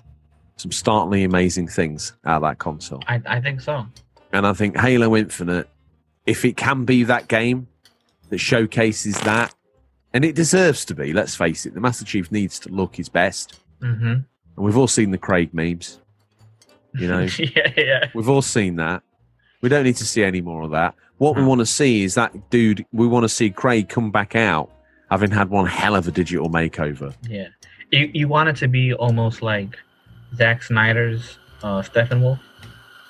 some startlingly amazing things out of that console. I, I think so. And I think Halo Infinite, if it can be that game that showcases that, and it deserves to be, let's face it, the Master Chief needs to look his best. hmm And we've all seen the Craig memes. You know, yeah, yeah. We've all seen that. We don't need to see any more of that. What we want to see is that dude. We want to see Craig come back out, having had one hell of a digital makeover. Yeah. You you want it to be almost like Zack Snyder's uh Steppenwolf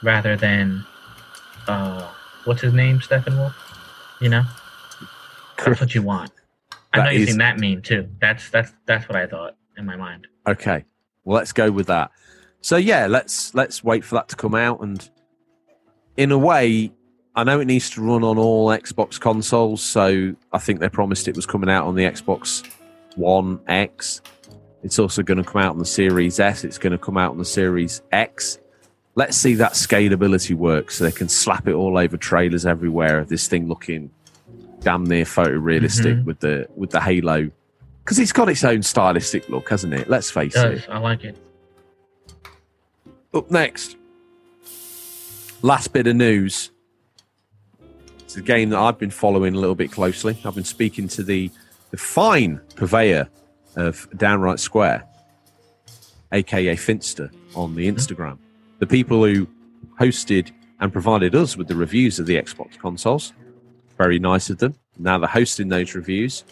rather than uh what's his name, Steppenwolf? You know? That's what you want. I know you've is- seen that meme too. That's that's that's what I thought in my mind. Okay, well let's go with that. So yeah, let's let's wait for that to come out. And in a way, I know it needs to run on all Xbox consoles. So I think they promised it was coming out on the Xbox One X. It's also going to come out on the Series S. It's going to come out on the Series X. Let's see that scalability work so they can slap it all over trailers everywhere of this thing looking damn near photorealistic Mhm. with the with the Halo Because it's got its own stylistic look, hasn't it? Let's face It it. I like it. Up next, last bit of news. It's a game that I've been following a little bit closely. I've been speaking to the, the fine purveyor of Downright Square, aka Finster, on the Instagram. The people who hosted and provided us with the reviews of the Xbox consoles. Very nice of them. Now they're hosting those reviews.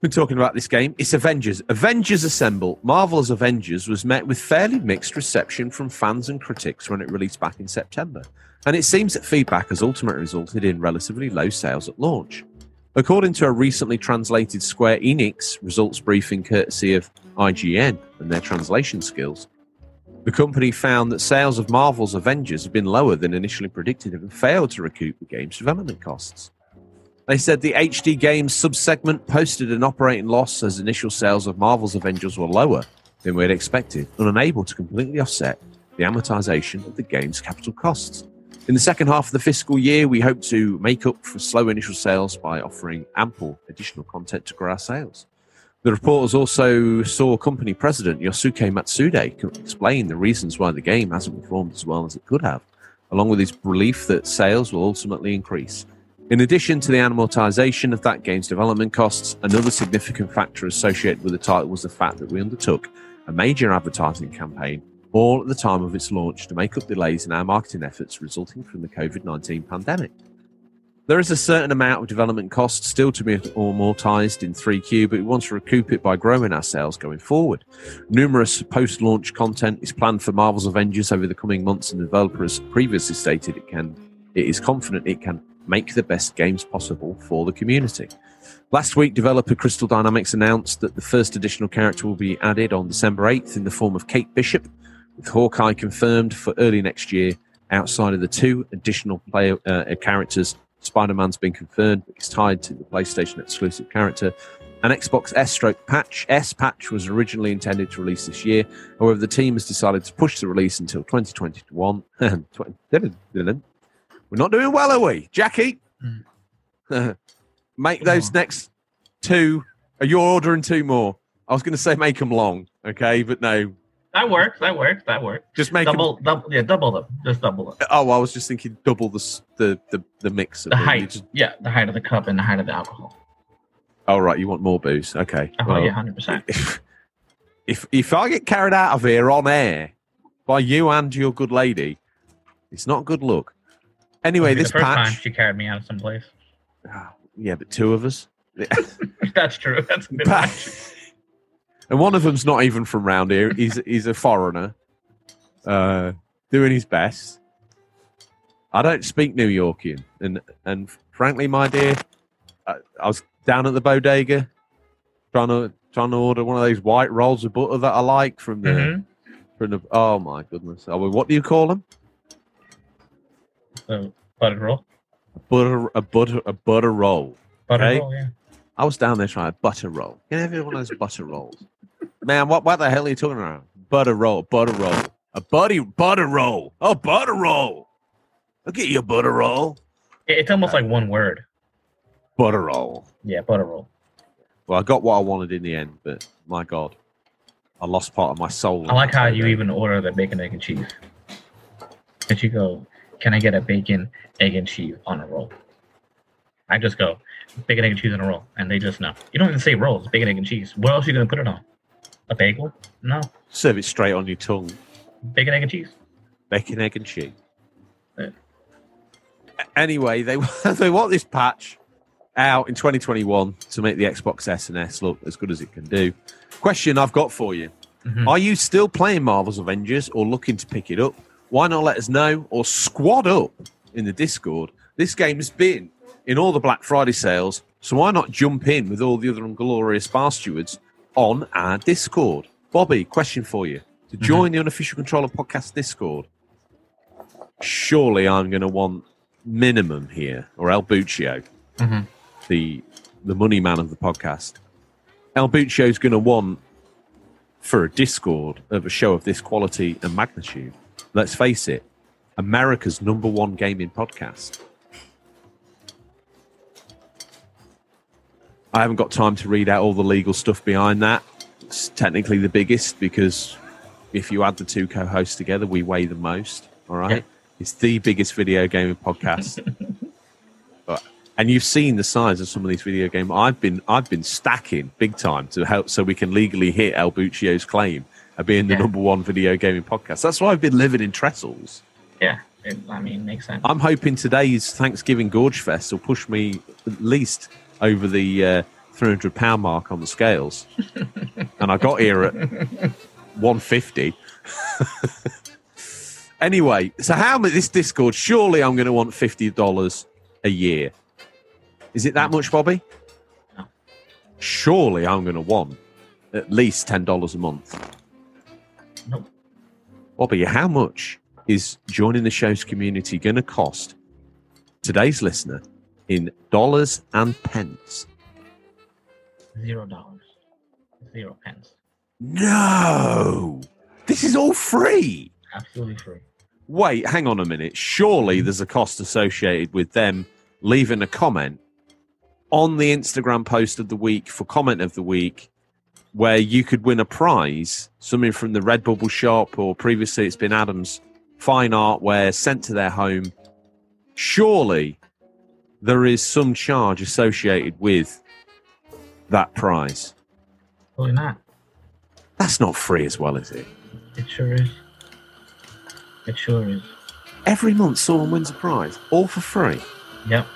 Been talking about this game. It's Avengers. Avengers Assemble. Marvel's Avengers was met with fairly mixed reception from fans and critics when it released back in September. And it seems that feedback has ultimately resulted in relatively low sales at launch. According to a recently translated Square Enix results briefing courtesy of IGN and their translation skills, the company found that sales of Marvel's Avengers have been lower than initially predicted and failed to recoup the game's development costs. They said the HD Games subsegment posted an operating loss as initial sales of Marvel's Avengers were lower than we had expected and unable to completely offset the amortization of the game's capital costs. In the second half of the fiscal year, we hope to make up for slow initial sales by offering ample additional content to grow our sales. The reporters also saw company president Yosuke Matsuda explain the reasons why the game hasn't performed as well as it could have, along with his belief that sales will ultimately increase. In addition to the amortization of that game's development costs, another significant factor associated with the title was the fact that we undertook a major advertising campaign all at the time of its launch to make up delays in our marketing efforts resulting from the COVID 19 pandemic. There is a certain amount of development costs still to be amortized in 3Q, but we want to recoup it by growing our sales going forward. Numerous post launch content is planned for Marvel's Avengers over the coming months, and the developer has previously stated it can it is confident it can make the best games possible for the community. Last week, developer Crystal Dynamics announced that the first additional character will be added on December 8th in the form of Kate Bishop, with Hawkeye confirmed for early next year. Outside of the two additional player uh, characters, Spider Man's been confirmed, but it's tied to the PlayStation exclusive character. An Xbox S stroke patch, S patch, was originally intended to release this year. However, the team has decided to push the release until 2021. We're not doing well, are we, Jackie? make those next two. uh, You're ordering two more. I was going to say make them long, okay, but no, That works. That works. That works. just make Double, double, yeah, double them. Just double them. Oh, I was just thinking double the the the, the mix. Of The them. Height, just- yeah, the height of the cup and the height of the alcohol. oh, right. You want more booze? Okay. Oh well, yeah, hundred percent. if, if if I get carried out of here on air by you and your good lady, it's not good luck. Anyway, the this first time she carried me out of some place. Ah, yeah, but two of us. That's true. That's a good Pa- match. And one of them's not even from round here. He's he's a foreigner, uh, doing his best. I don't speak New Yorkian, and and frankly, my dear, I, I was down at the bodega trying to trying to order one of those white rolls of butter that I like from the Mhm. from the. Oh my goodness! Oh, what do you call them? So butter roll, A butter a butter a butter roll. butter Okay. roll. Yeah. I was down there trying a butter roll. Can I have one of those butter rolls? Man, what what the hell are you talking about? Butter roll, butter roll. A buddy butter roll. Oh, butter roll. I'll get you a butter roll. It- It's almost like one word. Butter roll. Yeah, butter roll. Well, I got what I wanted in the end, but my God, I lost part of my soul. I like how you even order the bacon, egg, and cheese. And you go, can I get a bacon, egg, and cheese on a roll? I just go, bacon, egg, and cheese on a roll, and they just know. You don't even say rolls, bacon, egg, and cheese. What else are you gonna put it on? A bagel? No, serve it straight on your tongue. bacon, egg, and cheese. Bacon, egg, and cheese. Yeah. Anyway, they they want this patch out in 2021 to make the Xbox S and S look as good as it can do. Question I've got for you: Mhm. Are you still playing Marvel's Avengers or looking to pick it up? Why not let us know or squad up in the Discord? This game's been in all the Black Friday sales, so why not jump in with all the other unglorious bar stewards on our Discord? Bobby, question for you: To join the unofficial controller podcast Discord, surely I'm going to want minimum here, or El Buccio, Mhm. the the money man of the podcast. El Buccio's going to want for a Discord of a show of this quality and magnitude. Let's face it, America's number one gaming podcast. I haven't got time to read out all the legal stuff behind that. It's technically the biggest because if you add the two co-hosts together, we weigh the most. All right, Yeah. it's the biggest video gaming podcast. But- and you've seen the size of some of these video games. I've been I've been stacking big time to help so we can legally hit El Buccio's claim of being the number one video gaming podcast. That's why I've been living in Trestles. Yeah, it, I mean, makes sense. I'm hoping today's Thanksgiving Gorge Fest will push me at least over the uh, 300 pound mark on the scales. and I got here at 150. anyway, so how much this Discord? Surely I'm going to want $50 a year. Is it that much, Bobby? No. Surely I'm going to want at least $10 a month. Nope. Bobby, how much is joining the show's community going to cost today's listener in dollars and pence? Zero dollars. Zero pence. No, this is all free. Absolutely free. Wait, hang on a minute. Surely there's a cost associated with them leaving a comment on the Instagram post of the week for comment of the week where you could win a prize, something from the Redbubble shop or previously it's been Adam's fine artware sent to their home. Surely there is some charge associated with that prize. Totally not. That's not free as well, is it? It sure is. It sure is. Every month someone wins a prize, all for free. Yep.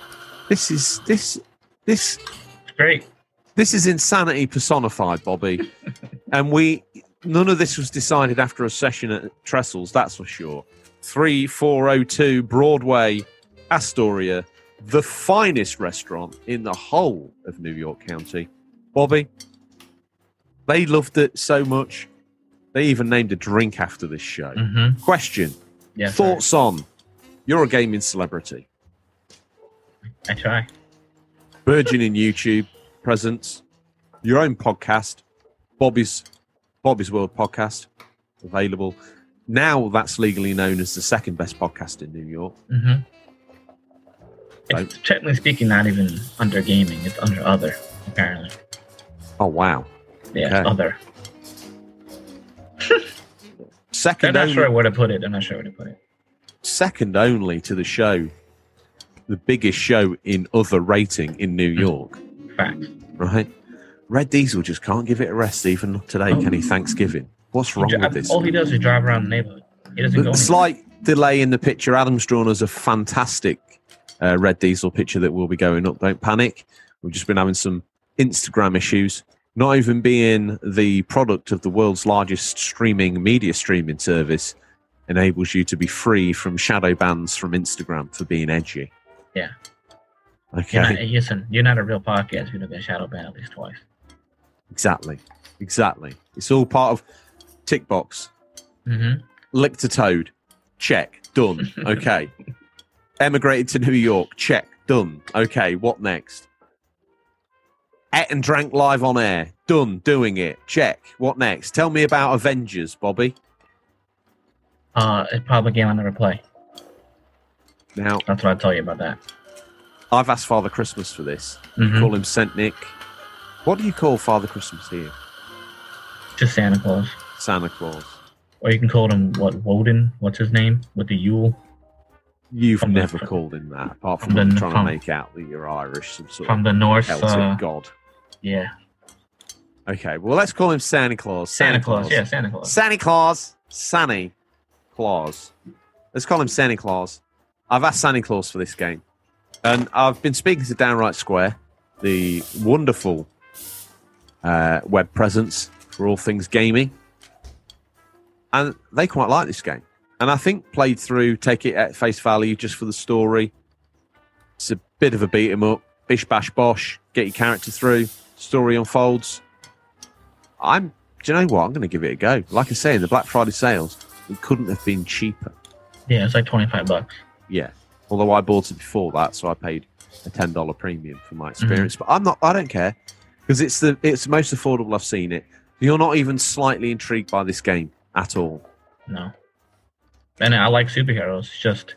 This is this this It's great. this is insanity personified, Bobby. and we none of this was decided after a session at Trestles, that's for sure. Three four oh two Broadway, Astoria, the finest restaurant in the whole of New York County. Bobby, they loved it so much. They even named a drink after this show. Mm-hmm. Question. Thoughts on? You're a gaming celebrity. I try. burgeoning YouTube presence, your own podcast, Bobby's Bobby's World podcast, available. Now that's legally known as the second best podcast in New York. Mm-hmm. It's technically speaking not even under gaming. It's under other, apparently. Oh wow! Yeah, Okay. other. 2nd I'm not sure where to put it. I'm not sure where to put it. second only to the show, the biggest show in other rating in New mm. York. Facts. Right? Red Diesel just can't give it a rest even today. Can he? Oh. Thanksgiving. What's wrong dri- with this? All he does is drive around the neighborhood. He doesn't go. The anywhere. slight delay in the picture. Adam's drawn as a fantastic uh, red diesel picture that will be going up. Don't panic. We've just been having some Instagram issues. Not even being the product of the world's largest streaming media streaming service enables you to be free from shadow bans from Instagram for being edgy. Yeah. Okay. You're not, listen, you're not a real podcast if you don't get shadow banned at least twice. Exactly. Exactly. It's all part of tick box. Mm-hmm. licked to toad check done okay emigrated to new york check done okay what next ate and drank live on air done doing it check what next tell me about avengers bobby Uh, it's probably a game I never play. now That's what I'll tell you about that. i've asked father christmas for this Mhm. call him saint nick what do you call father christmas here Just Santa Claus. santa claus Or you can call him, what, Woden? What's his name? With the Yule? You've From the- never called him that apart from from the- trying from- to make out that you're irish some sort From of the Norse. Celtic Uh, god yeah. okay well let's call him santa claus Santa Claus. Yeah, Santa Claus. Santa Claus. Santa Claus. Let's call him Santa Claus. I've asked Santa Claus for this game. And I've been speaking to Downright Square, the wonderful uh, web presence for all things gaming. And they quite like this game. And I think played through, take it at face value just for the story. It's a bit of a beat 'em up. Bish bash bosh. Get your character through. Story unfolds. I'm do you know what? I'm going to give it a go. Like I say, in the Black Friday sales, it couldn't have been cheaper. Yeah, it's like 25 bucks. Yeah. Although I bought it before that, so I paid a ten dollar premium for my mm-hmm. experience. But I'm not. I don't care because it's the it's the most affordable I've seen it. You're not even slightly intrigued by this game at all. No. And I like superheroes. It's just,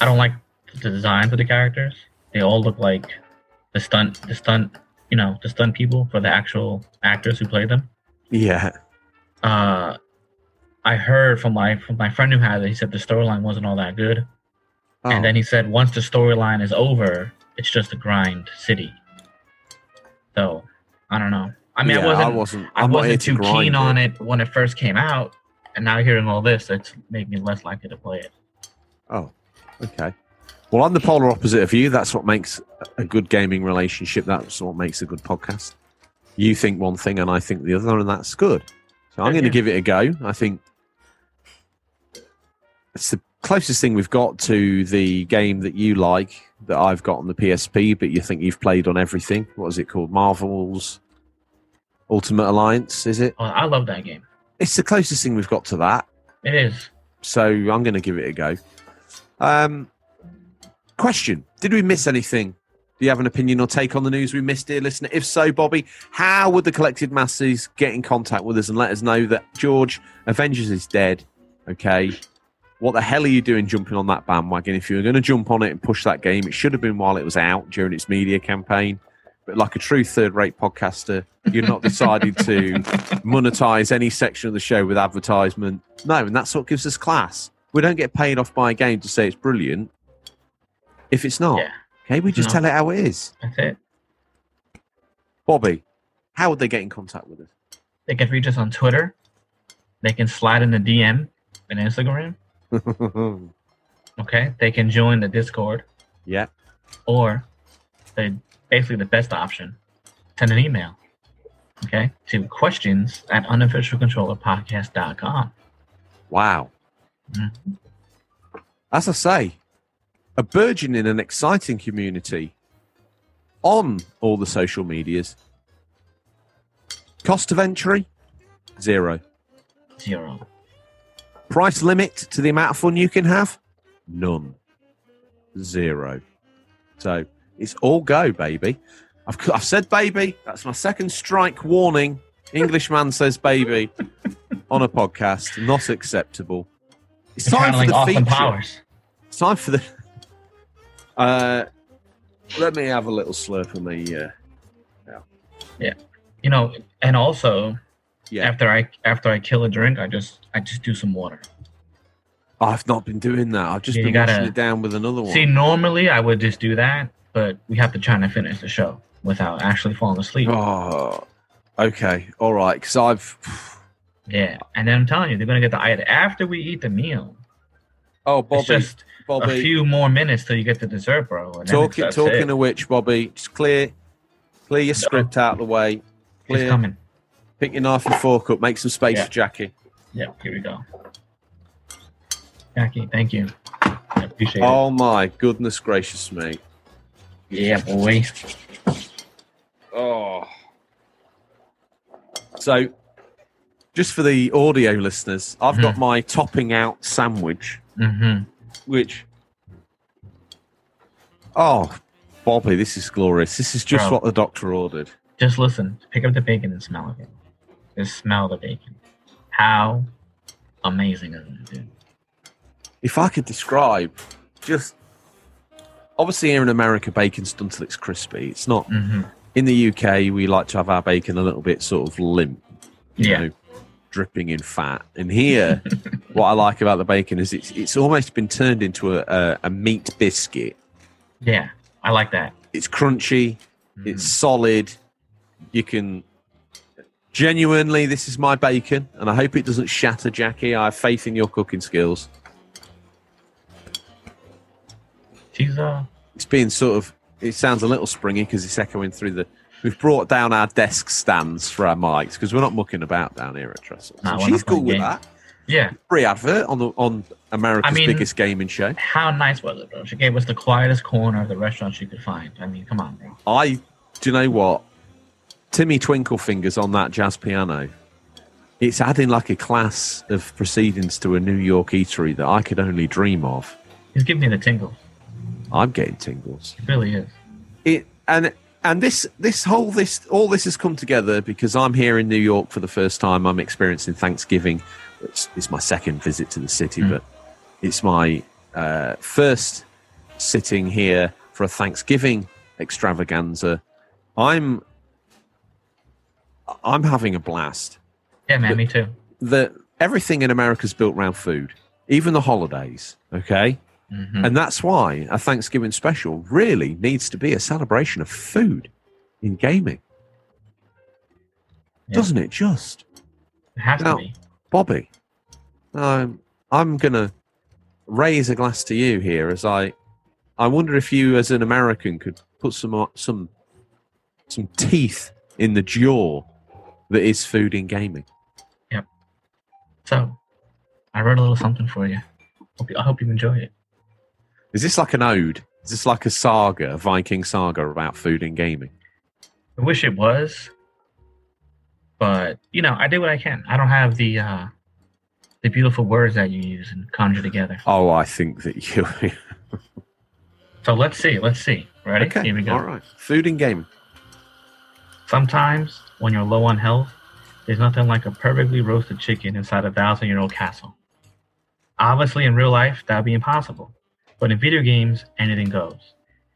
I don't like the design for the characters. They all look like the stunt, the stunt you know, the stunt people for the actual actors who play them. Yeah. Uh, I heard from my from my friend who had it. He said the storyline wasn't all that good, Oh, and then he said once the storyline is over, it's just a grind city. So I don't know. I mean, yeah, I wasn't I wasn't. I wasn't to too grind keen on it when it first came out, and now hearing all this, it's making me less likely to play it. Oh, okay. Well, I'm the polar opposite of you. That's what makes a good gaming relationship. That's what makes a good podcast. You think one thing and I think the other, and that's good. So I'm going to give it a go. I think it's the closest thing we've got to the game that you like that I've got on the PSP, but you think you've played on everything. What is it called? Marvel's Ultimate Alliance, is it? Well, I love that game. It's the closest thing we've got to that. It is. So I'm going to give it a go. Um, question: Did we miss anything? Do you have an opinion or take on the news we missed, dear listener? If so, Bobby, how would the collected masses get in contact with us and let us know that George Avengers is dead? Okay. What the hell are you doing jumping on that bandwagon? If you were going to jump on it and push that game, it should have been while it was out during its media campaign. Like a true third rate podcaster, you're not decided to monetize any section of the show with advertisement. No, and that's what gives us class. We don't get paid off by a game to say it's brilliant if it's not. Yeah, Okay, we just No. tell it how it is. that's it. Bobby, how would they get in contact with us? They can reach us on Twitter. They can slide in the DM and Instagram. Okay. They can join the Discord, yeah. or they basically the best option. Send an email. Okay, to questions at unofficialcontrollerpodcast.com. Wow. Mhm. As I say, a burgeoning and exciting community on all the social medias. Cost of entry? Zero. Zero. Price limit to the amount of fun you can have? None. Zero. So it's all go, baby. I've, I've said baby. That's my second strike warning. Englishman says baby on a podcast. Not acceptable. It's time for the feature. powers. It's time for the. Uh, let me have a little slurp of me. Uh, Yeah. You know, and also yeah, after I after I kill a drink, I just I just do some water. I've not been doing that. I've just Yeah, been washing gotta- it down with another one. See, normally I would just do that, but we have to try and finish the show without actually falling asleep. Oh, okay, all right. Because I've. Yeah, and then I'm telling you, they're gonna get the item after we eat the meal. Oh, Bobby, it's just Bobby. a few more minutes till you get the dessert, bro. talking talking it. of which, Bobby, just clear clear your script out of the way. Clear. coming. Pick your knife and fork up. Make some space Yeah. for Jackie. Yeah, here we go. Jackie, thank you. I appreciate it. Oh my goodness gracious me! Yeah, boy. Oh. So, just for the audio listeners, I've got Mm-hmm. my topping out sandwich, Mm-hmm. which. Oh, Bobby, this is glorious. This is just Bro. what the doctor ordered. Just listen. Pick up the bacon and smell it. Just smell the bacon. How amazing is it, dude? If I could describe, just obviously here in America, bacon's done till it's crispy. It's not Mm-hmm. in the UK. We like to have our bacon a little bit sort of limp, you Yeah. know, dripping in fat. And here, what I like about the bacon is it's it's almost been turned into a, a, a meat biscuit. Yeah, I like that. It's crunchy. It's solid. You can genuinely. This is my bacon, and I hope it doesn't shatter, Jackie. I have faith in your cooking skills. She's uh it's being sort of it sounds a little springy because it's echoing through the we've brought down our desk stands for our mics because we're not mucking about down here at Trestle. Nah, So we're she's cool with games. that. yeah. Free advert on the on America's I mean- biggest gaming show. How nice was it, bro? She gave us the quietest corner of the restaurant she could find. I mean, come on, bro. I do you know what? Timmy Twinkle fingers on that jazz piano. It's adding like a class of proceedings to a New York eatery that I could only dream of. He's giving me the tingles. I'm getting tingles. He really is. it and and this this whole this all this has come together because I'm here in New York for the first time. I'm experiencing Thanksgiving. It's, it's my second visit to the city, Mm. but it's my uh, first sitting here for a Thanksgiving extravaganza. I'm I'm having a blast. Yeah, man, But- me too. The everything in America's built around food, even the holidays. Okay, hmm and that's why a Thanksgiving special really needs to be a celebration of food in gaming, Yeah. doesn't it? Just It has Now- to be. Bobby, um, I'm gonna raise a glass to you here as I, I wonder if you, as an American, could put some uh, some some teeth in the jaw that is food in gaming. Yep. So, I wrote a little something for you. Hope you I hope you enjoy it. Is this like an ode? Is this like a saga, a Viking saga about food and gaming? I wish it was, but you know, I do what I can. I don't have the uh, the beautiful words that you use and conjure together. Oh, I think that you. So let's see. Let's see. Ready? okay, Here we go. all right. Food and gaming. Sometimes, when you're low on health, there's nothing like a perfectly roasted chicken inside a thousand year old castle. Obviously, in real life, that would be impossible. But in video games, anything goes.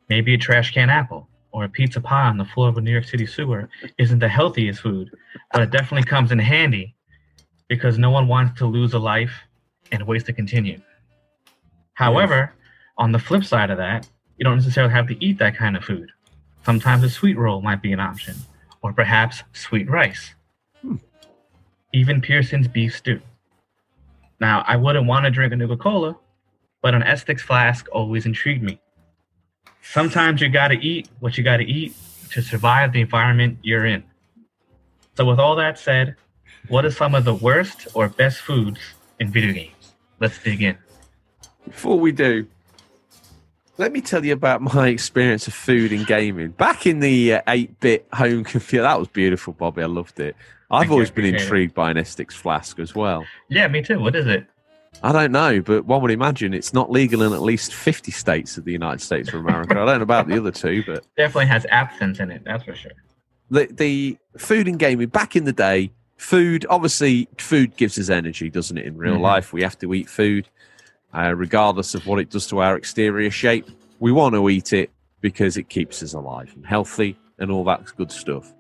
Maybe a trash can apple or a pizza pie on the floor of a New York City sewer isn't the healthiest food, but it definitely comes in handy because no one wants to lose a life and waste to continue. However, on the flip side of that, you don't necessarily have to eat that kind of food. Sometimes a sweet roll might be an option or perhaps sweet rice. Hmm. Even Pearson's beef stew. Now, I wouldn't want to drink a Nuka Cola, but an Estus flask always intrigued me. Sometimes you gotta eat what you gotta eat to survive the environment you're in. So, with all that said, what are some of the worst or best foods in video games? Let's dig in. Before we do, let me tell you about my experience of food in gaming. Back in the uh, 8-bit home computer, that was beautiful, Bobby. I loved it. I've Thank you, always been appreciate it. intrigued by an Estus flask as well. Yeah, me too. What is it? I don't know, but one would imagine it's not legal in at least 50 states of the United States of America. I don't know about the other two, but Definitely has absinthe in it, that's for sure. the, the food and gaming, back in the day, food, obviously, food gives us energy, doesn't it? In real Mhm. life, we have to eat food, uh, regardless of what it does to our exterior shape. We want to eat it because it keeps us alive and healthy and all that good stuff.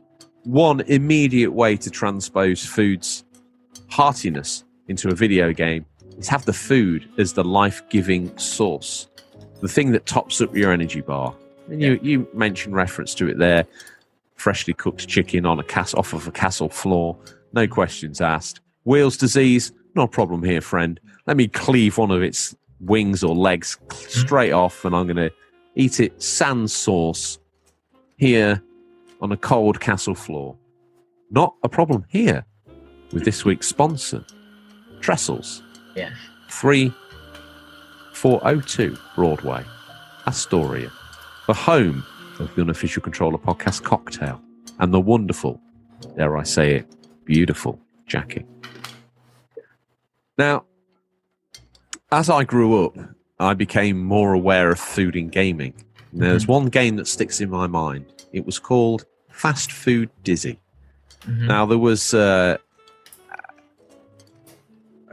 One immediate way to transpose food's heartiness into a video game is have the food as the life-giving source, the thing that tops up your energy bar. And you, you mentioned reference to it there, freshly cooked chicken on a cas- off of a castle floor, no questions asked. Weil's disease, no problem here, friend. Let me cleave one of its wings or legs hmm. straight off, and I'm going to eat it sans sauce here on a cold castle floor. Not a problem here with this week's sponsor, Trestles. Yes. 3402 Broadway, Astoria, the home of the unofficial controller podcast Cocktail and the wonderful, dare I say it, beautiful Jackie. Now, as I grew up, I became more aware of food in gaming. And There's one game that sticks in my mind. It was called Fast Food Dizzy. Mhm. Now there was uh,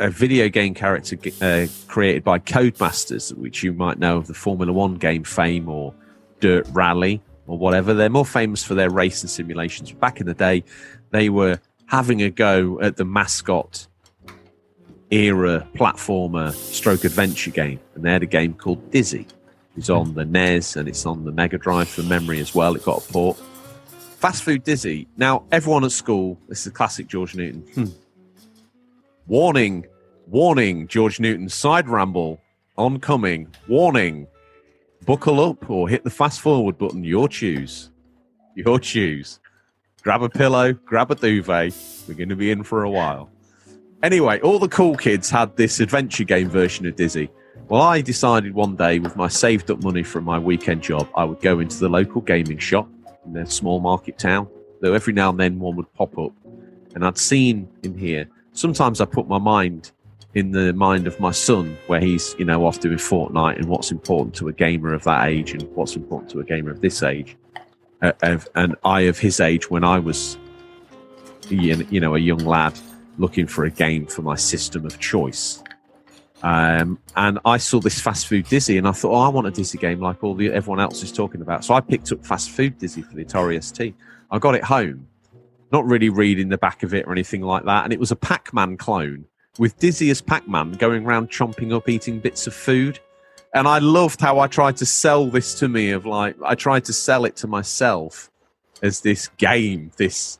a video game character uh, created by Codemasters, which you might know of the Formula One game fame or Dirt Rally or whatever. They're more famous for their racing simulations. Back in the day, they were having a go at the mascot era platformer stroke adventure game, and they had a game called Dizzy. It's on the NES and it's on the Mega Drive for memory as well. It got a port. Fast Food Dizzy. Now, everyone at school, this is a classic George Newton. Hmm. Warning, warning, George Newton, side ramble, oncoming, warning. Buckle up or hit the fast forward button, your choose. Your choose. Grab a pillow, grab a duvet. We're going to be in for a while. Anyway, all the cool kids had this adventure game version of Dizzy. Well, I decided one day with my saved up money from my weekend job, I would go into the local gaming shop in their small market town. Though every now and then one would pop up. And I'd seen in here, sometimes I put my mind in the mind of my son, where he's, you know, off doing Fortnite and what's important to a gamer of that age and what's important to a gamer of this age. Uh, of, and I of his age when I was, you know, a young lad looking for a game for my system of choice. Um, and I saw this fast food Dizzy, and I thought, oh, I want a Dizzy game like all the everyone else is talking about. So I picked up fast food Dizzy for the Atari ST. I got it home, not really reading the back of it or anything like that. And it was a Pac Man clone with Dizzy as Pac Man going around chomping up, eating bits of food. And I loved how I tried to sell this to me of like, I tried to sell it to myself as this game, this,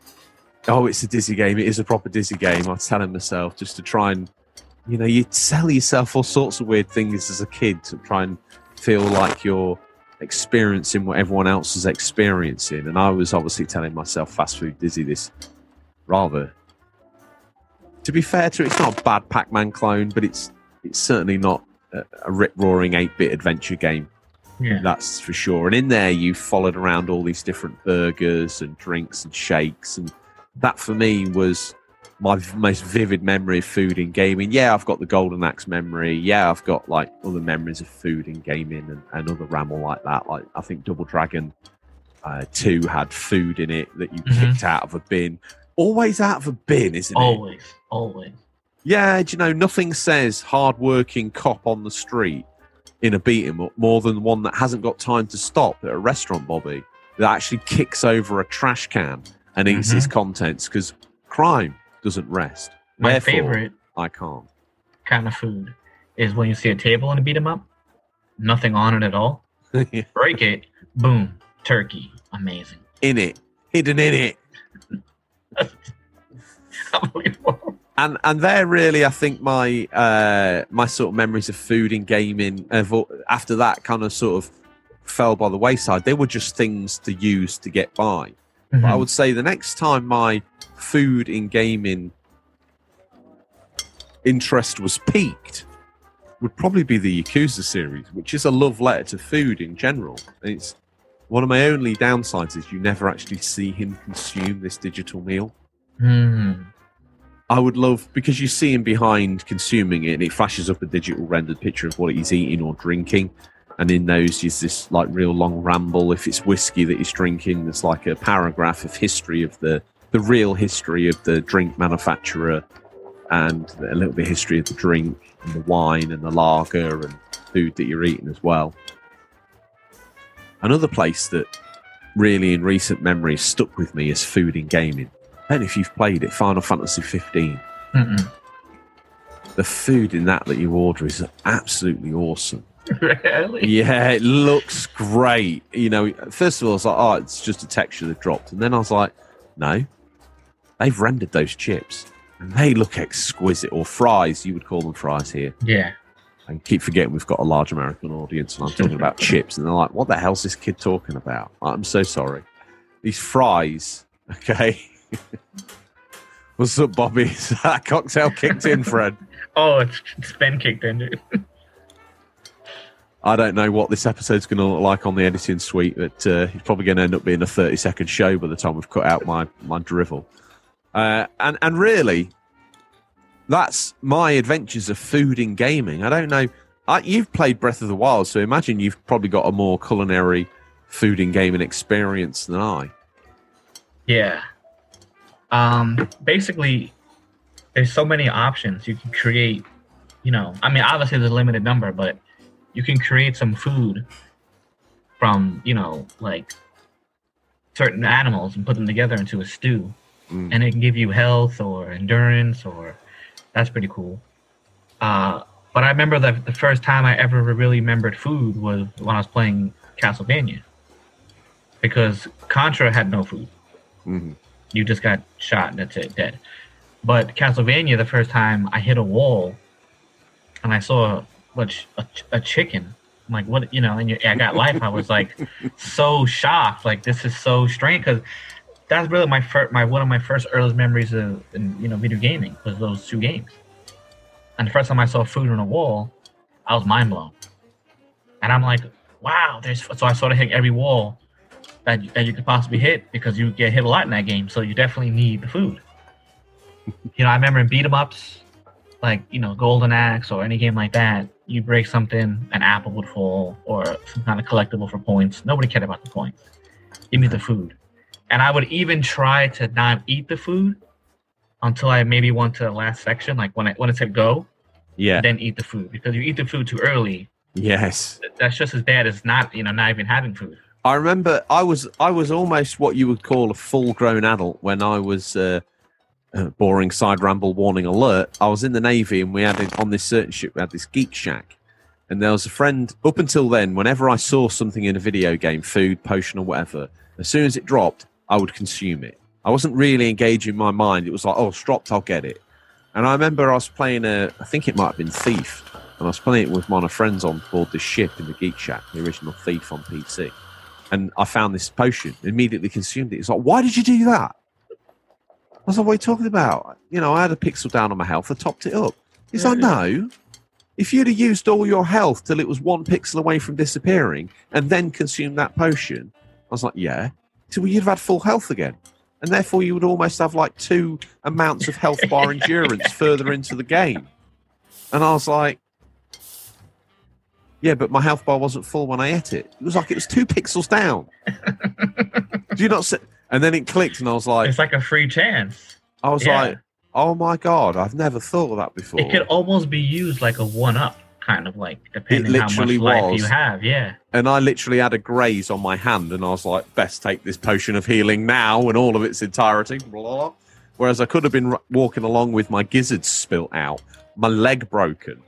oh, it's a Dizzy game. It is a proper Dizzy game. I was telling myself just to try and, you know, you sell yourself all sorts of weird things as a kid to try and feel like you're experiencing what everyone else is experiencing. And I was obviously telling myself fast food Dizzy this rather. To be fair to it, it's not a bad Pac Man clone, but it's it's certainly not a, a rip roaring 8 bit adventure game. Yeah. That's for sure. And in there, you followed around all these different burgers and drinks and shakes. And that for me was my most vivid memory of food in gaming. Yeah, I've got the Golden Axe memory. Yeah, I've got like other memories of food in gaming and, and other ramble like that. Like I think Double Dragon uh, 2 had food in it that you Mhm. picked out of a bin. Always out of a bin, isn't it? Always, always. Yeah, do you know, nothing says hard-working cop on the street in a beat 'em up more than one that hasn't got time to stop at a restaurant, Bobby, that actually kicks over a trash can and eats its contents because crime doesn't rest. My Therefore, favorite I can't. kind of food is when you see a table and a beat 'em up, nothing on it at all. Break it, boom, turkey, amazing. in it, hidden in it. And and they're really, I think, my uh, my sort of memories of food in gaming. After that, kind of sort of fell by the wayside. They were just things to use to get by. But I would say the next time my food in gaming interest was peaked would probably be the Yakuza series, which is a love letter to food in general. It's one of my only downsides is you never actually see him consume this digital meal. Mhm. I would love because you see him behind consuming it, and it flashes up a digital rendered picture of what he's eating or drinking. And in those is this like real long ramble. If it's whiskey that he's drinking, there's like a paragraph of history of the the real history of the drink manufacturer, and a little bit of history of the drink and the wine and the lager and food that you're eating as well. Another place that really in recent memory stuck with me is food in gaming. And if you've played it, Final Fantasy 15. Mm-mm. The food in that that you order is absolutely awesome. really? Yeah, it looks great. You know, first of all, I was like, oh, it's just a texture they've dropped. And then I was like, no, they've rendered those chips. And they look exquisite. Or fries, you would call them fries here. Yeah. And keep forgetting we've got a large American audience and I'm talking about chips. And they're like, what the hell's this kid talking about? I'm so sorry. These fries, okay? What's up, Bobby? Is that cocktail kicked in, Fred? Oh, it's, it's been kicked in, dude. I don't know what this episode's going to look like on the editing suite, but uh, it's probably going to end up being a 30 second show by the time we've cut out my, my drivel. Uh, and, and really, that's my adventures of food in gaming. I don't know. I, you've played Breath of the Wild, so imagine you've probably got a more culinary food in gaming experience than I. Yeah. Um, basically, there's so many options you can create. You know, I mean, obviously there's a limited number, but you can create some food from you know like certain animals and put them together into a stew, Mm. and it can give you health or endurance, or that's pretty cool. Uh, but I remember that the first time I ever really remembered food was when I was playing Castlevania, because Contra had no food Mhm. you just got shot and that's it, dead. But Castlevania, the first time I hit a wall and I saw what a, ch- a chicken, I'm like what you know, and I got life. I was like so shocked, like this is so strange because that's really my first, my one of my first earliest memories of in, you know video gaming was those two games. And the first time I saw food on a wall, I was mind blown. And I'm like, wow, there's so I started hitting every wall that, that you could possibly hit because you get hit a lot in that game. So you definitely need the food. you know, I remember in beat 'em ups, like you know, Golden Axe or any game like that, you break something, an apple would fall or some kind of collectible for points. Nobody cared about the points. Give me the food, and I would even try to not eat the food until I maybe went to the last section, like when I when it said go, Yeah. then eat the food because you eat the food too early. Yes. That's just as bad as not you know not even having food. I remember I was I was almost what you would call a full grown adult when I was uh, uh, boring side ramble warning alert. I was in the navy and we had it on this certain ship. We had this geek shack, and there was a friend. Up until then, whenever I saw something in a video game, food, potion, or whatever, as soon as it dropped, I would consume it. I wasn't really engaging my mind. It was like, oh, it's dropped, I'll get it. And I remember I was playing a, I think it might have been Thief, and I was playing it with one of my friends on board the ship in the Geek Shack, the original Thief on PC and I found this potion, immediately consumed it. It's like, why did you do that? I was like, what are you talking about? You know, I had a pixel down on my health, I topped it up. He's like, no. If you'd have used all your health till it was one pixel away from disappearing and then consumed that potion, I was like, yeah. So well, you'd have had full health again. And therefore, you would almost have like two amounts of health bar endurance further into the game. And I was like, yeah, but my health bar wasn't full when I ate it. It was like it was two pixels down. Do you not see? And then it clicked, and I was like, It's like a free chance. I was yeah. like, oh my god, I've never thought of that before. It could almost be used like a one up, kind of like depending how much literally life was. you have. Yeah. and I literally had a graze on my hand, and I was like, best take this potion of healing now in all of its entirety. Blah, blah, blah. Whereas I could have been r- walking along with my gizzards spilt out, my leg broken,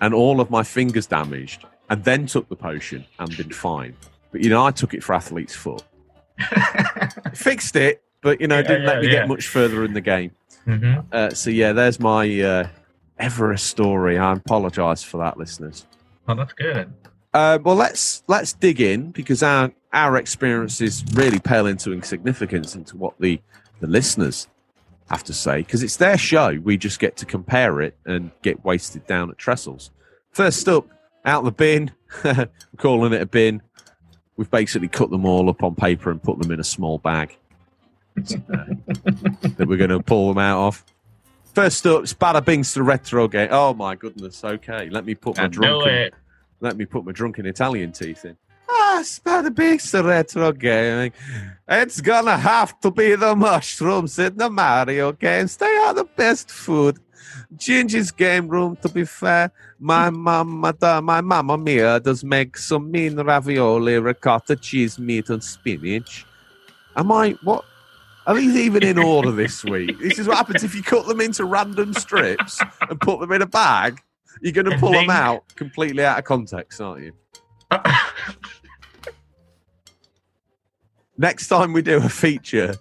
and all of my fingers damaged, and then took the potion and been fine. But you know, I took it for athlete's foot. Fixed it, but you know, Yeah, didn't let me yeah. get much further in the game. hmm Uh, so yeah, there's my uh, Everest story. I apologise for that, listeners. Well, that's good. Uh, well, let's let's dig in because our our experiences really pale into insignificance into what the the listeners have to say because it's their show. We just get to compare it and get wasted down at Trestles. First up, out the bin. Calling it a bin. We've basically cut them all up on paper and put them in a small bag uh, that we're going to pull them out of. First up, Spada Bings to the retro game. Oh my goodness. Okay, let me put my drunken let me put my drunken Italian teeth in. Ah, Spada Bings to retro gaming. It's gonna have to be the mushrooms in the Mario games. They are the best food. Ginger's game room, to be fair. My mama, da- my mama mia uh, does make some mean ravioli, ricotta, cheese, meat, and spinach. Am I what? Are these even in order this week? This is what happens if you cut them into random strips and put them in a bag. You're going to pull them out completely out of context, aren't you? Next time we do a feature,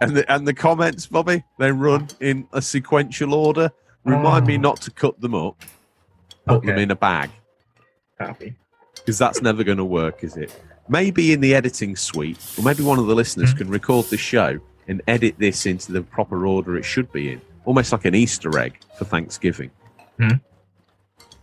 and the and the comments, Bobby, they run in a sequential order. Remind me Oh. not to cut them up, put them in a bag, Copy. because that's never going to work, is it? Maybe in the editing suite, or maybe one of the listeners Mhm. can record the show and edit this into the proper order it should be in, almost like an Easter egg for Thanksgiving. Mhm.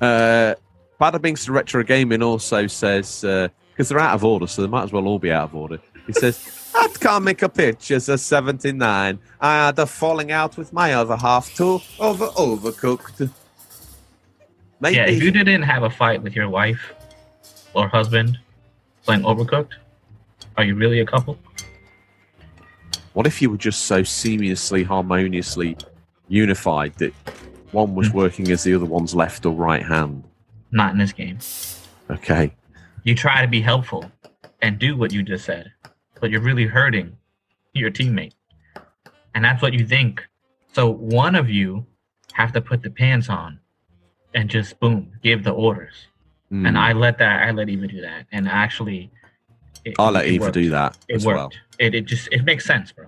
Uh, Bada Binks to Retro Gaming also says because they're out of order, so they might as well all be out of order. He says, "That comic a pictures of '79. I had a falling out with my other half too over overcooked." Maybe Yeah, if you didn't have a fight with your wife or husband playing Overcooked, are you really a couple? What if you were just so seamlessly, harmoniously unified that one was Hmm. working as the other one's left or right hand? Not in this game. Okay. You try to be helpful and do what you just said, but you're really hurting your teammate. And that's what you think. So one of you have to put the pants on and just boom, give the orders. Hmm. And I let that I let Eva do that. And actually it, I'll let Eva worked. do that It as worked. well. It it just it makes sense, bro.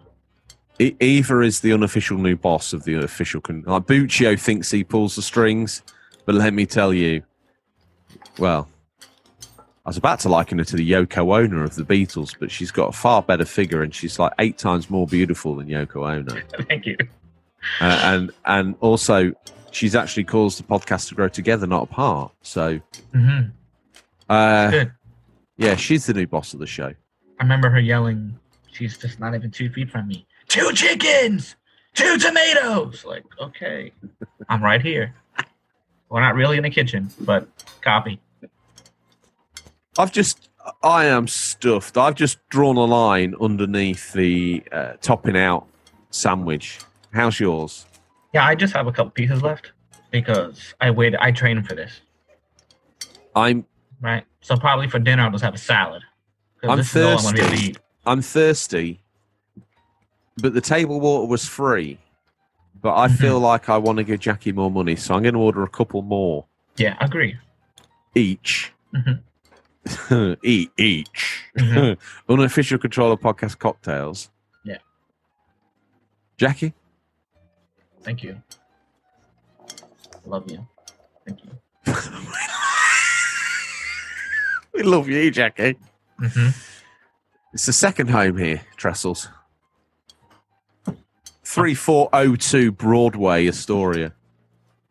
Eva is the unofficial new boss of the official. Con- like Buccio thinks he pulls the strings, but let me tell you, well, I was about to liken her to the Yoko Ono of the Beatles, but she's got a far better figure, and she's like eight times more beautiful than Yoko Ono. Thank you. uh, and and also, she's actually caused the podcast to grow together, not apart. So, hmm uh, Good. yeah, she's the new boss of the show. I remember her yelling, she's just not even two feet from me. Two chickens, two tomatoes. Like, okay, I'm right here. We're not really in the kitchen, but copy. I've just, I am stuffed. I've just drawn a line underneath the uh, topping out sandwich. How's yours? Yeah, I just have a couple pieces left because I waited. I trained for this, I'm right? So probably for dinner, I'll just have a salad. 'Cause I'm this is all I'm gonna be able to thirsty. eat. I'm thirsty, but the table water was free. But I Mhm. feel like I want to give Jackie more money, so I'm going to order a couple more Yeah, agree. each. Mhm. Eat each. Mhm. Unofficial controller podcast cocktails. Yeah. Jackie, Thank you. Love you. Thank you. we love you, Jackie. hmm It's the second home here, Trestles. 3402 Broadway, Astoria.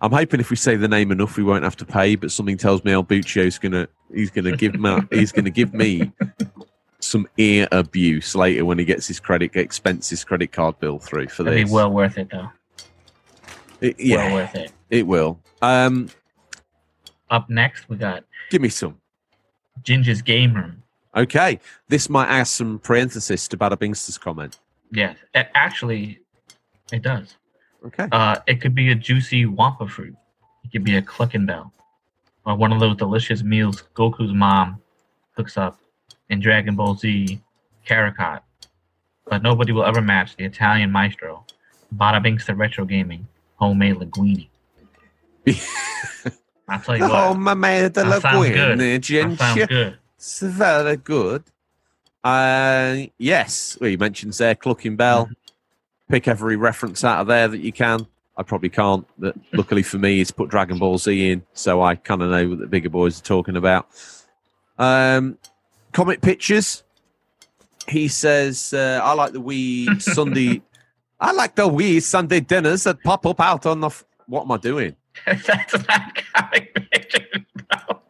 I'm hoping if we say the name enough, we won't have to pay. But something tells me El Buccio's gonna he's gonna give me he's gonna give me some ear abuse later when he gets his credit expenses credit card bill through for It'd this. be well worth it though. It- yeah, Well worth it. it will. Um, Up next, we got give me some. Ginger's Game Room. Okay, this might add some parenthesis to Bada Bingster's comment. Yes, actually, it does. Okay, Uh, it could be a juicy Wumpa fruit. It could be a clucking bell, or one of those delicious meals Goku's mom cooks up in Dragon Ball Z Kakarot. But nobody will ever match the Italian maestro, Bada Bingster Retro Gaming homemade linguine. I'll tell you oh, what, my man, the that sounds good. linguine, that sounds Ginger. good. It's very good. Uh, yes, well, you mentioned there Clucking Bell. Pick every reference out of there that you can. I probably can't, but luckily for me, it's put Dragon Ball Z in, so I kind of know what the bigger boys are talking about. Um, comic pictures. He says, uh, "I like the wee Sunday. I like the wee Sunday dinners that pop up out on the. F- what am I doing? That's not comic.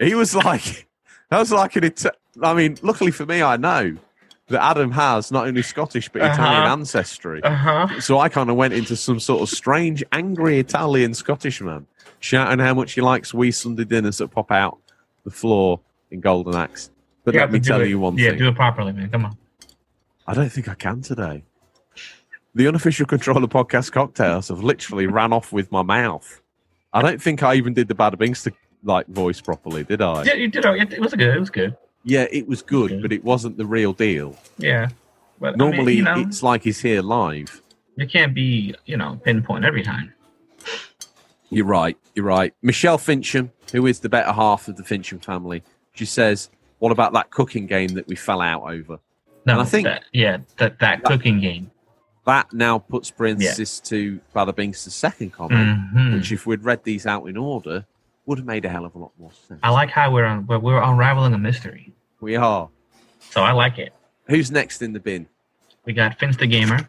He was like, that was like an. Ita- I mean, luckily for me, I know that Adam has not only Scottish but Italian Uh-huh. ancestry. Uh huh. So I kind of went into some sort of strange, angry Italian Scottish man, shouting how much he likes wee Sunday dinners that pop out the floor in Golden Axe. But let me tell you one yeah, thing: Yeah, do it properly, man. Come on. I don't think I can today. The unofficial controller podcast cocktails have literally ran off with my mouth. I don't think I even did the Bada Bingster like voice properly, did I? Yeah, you did. It, it was good. It was good. Yeah, it was good, Okay. but it wasn't the real deal. Yeah. But I mean, Normally, you, know, it's like he's here live. you can't be, you know, pinpoint every time. You're right. You're right. Michelle Fincham, who is the better half of the Fincham family, she says, "What about that cooking game that we fell out over?" No, And I think- that, yeah, that that cooking game. That now puts parenthesis to Father Bingster's second comment, Mhm. which, if we'd read these out in order, would have made a hell of a lot more sense. I like how we're on, we're, we're unraveling a mystery, we are. so I like it. Who's next in the bin? We got Finsta Gamer.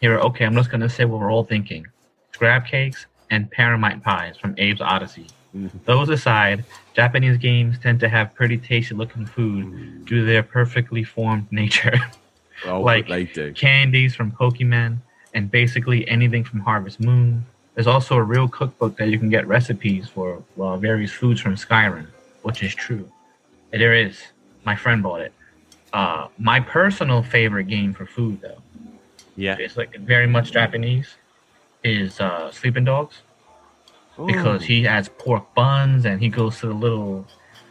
Here, okay, I'm just gonna say what we're all thinking: scrab cakes and paramite pies from Abe's Oddysee. Mhm. Those aside, Japanese games tend to have pretty tasty-looking food due to their perfectly formed nature. Oh, Like- they do. candies from Pokemon, and basically anything from Harvest Moon. There's also a real cookbook that you can get recipes for well, various foods from Skyrim, which is true. There is. My friend bought it. Uh, my personal favorite game for food, though, Yeah. it's like very much Japanese, is uh, Sleeping Dogs because he has pork buns and he goes to the little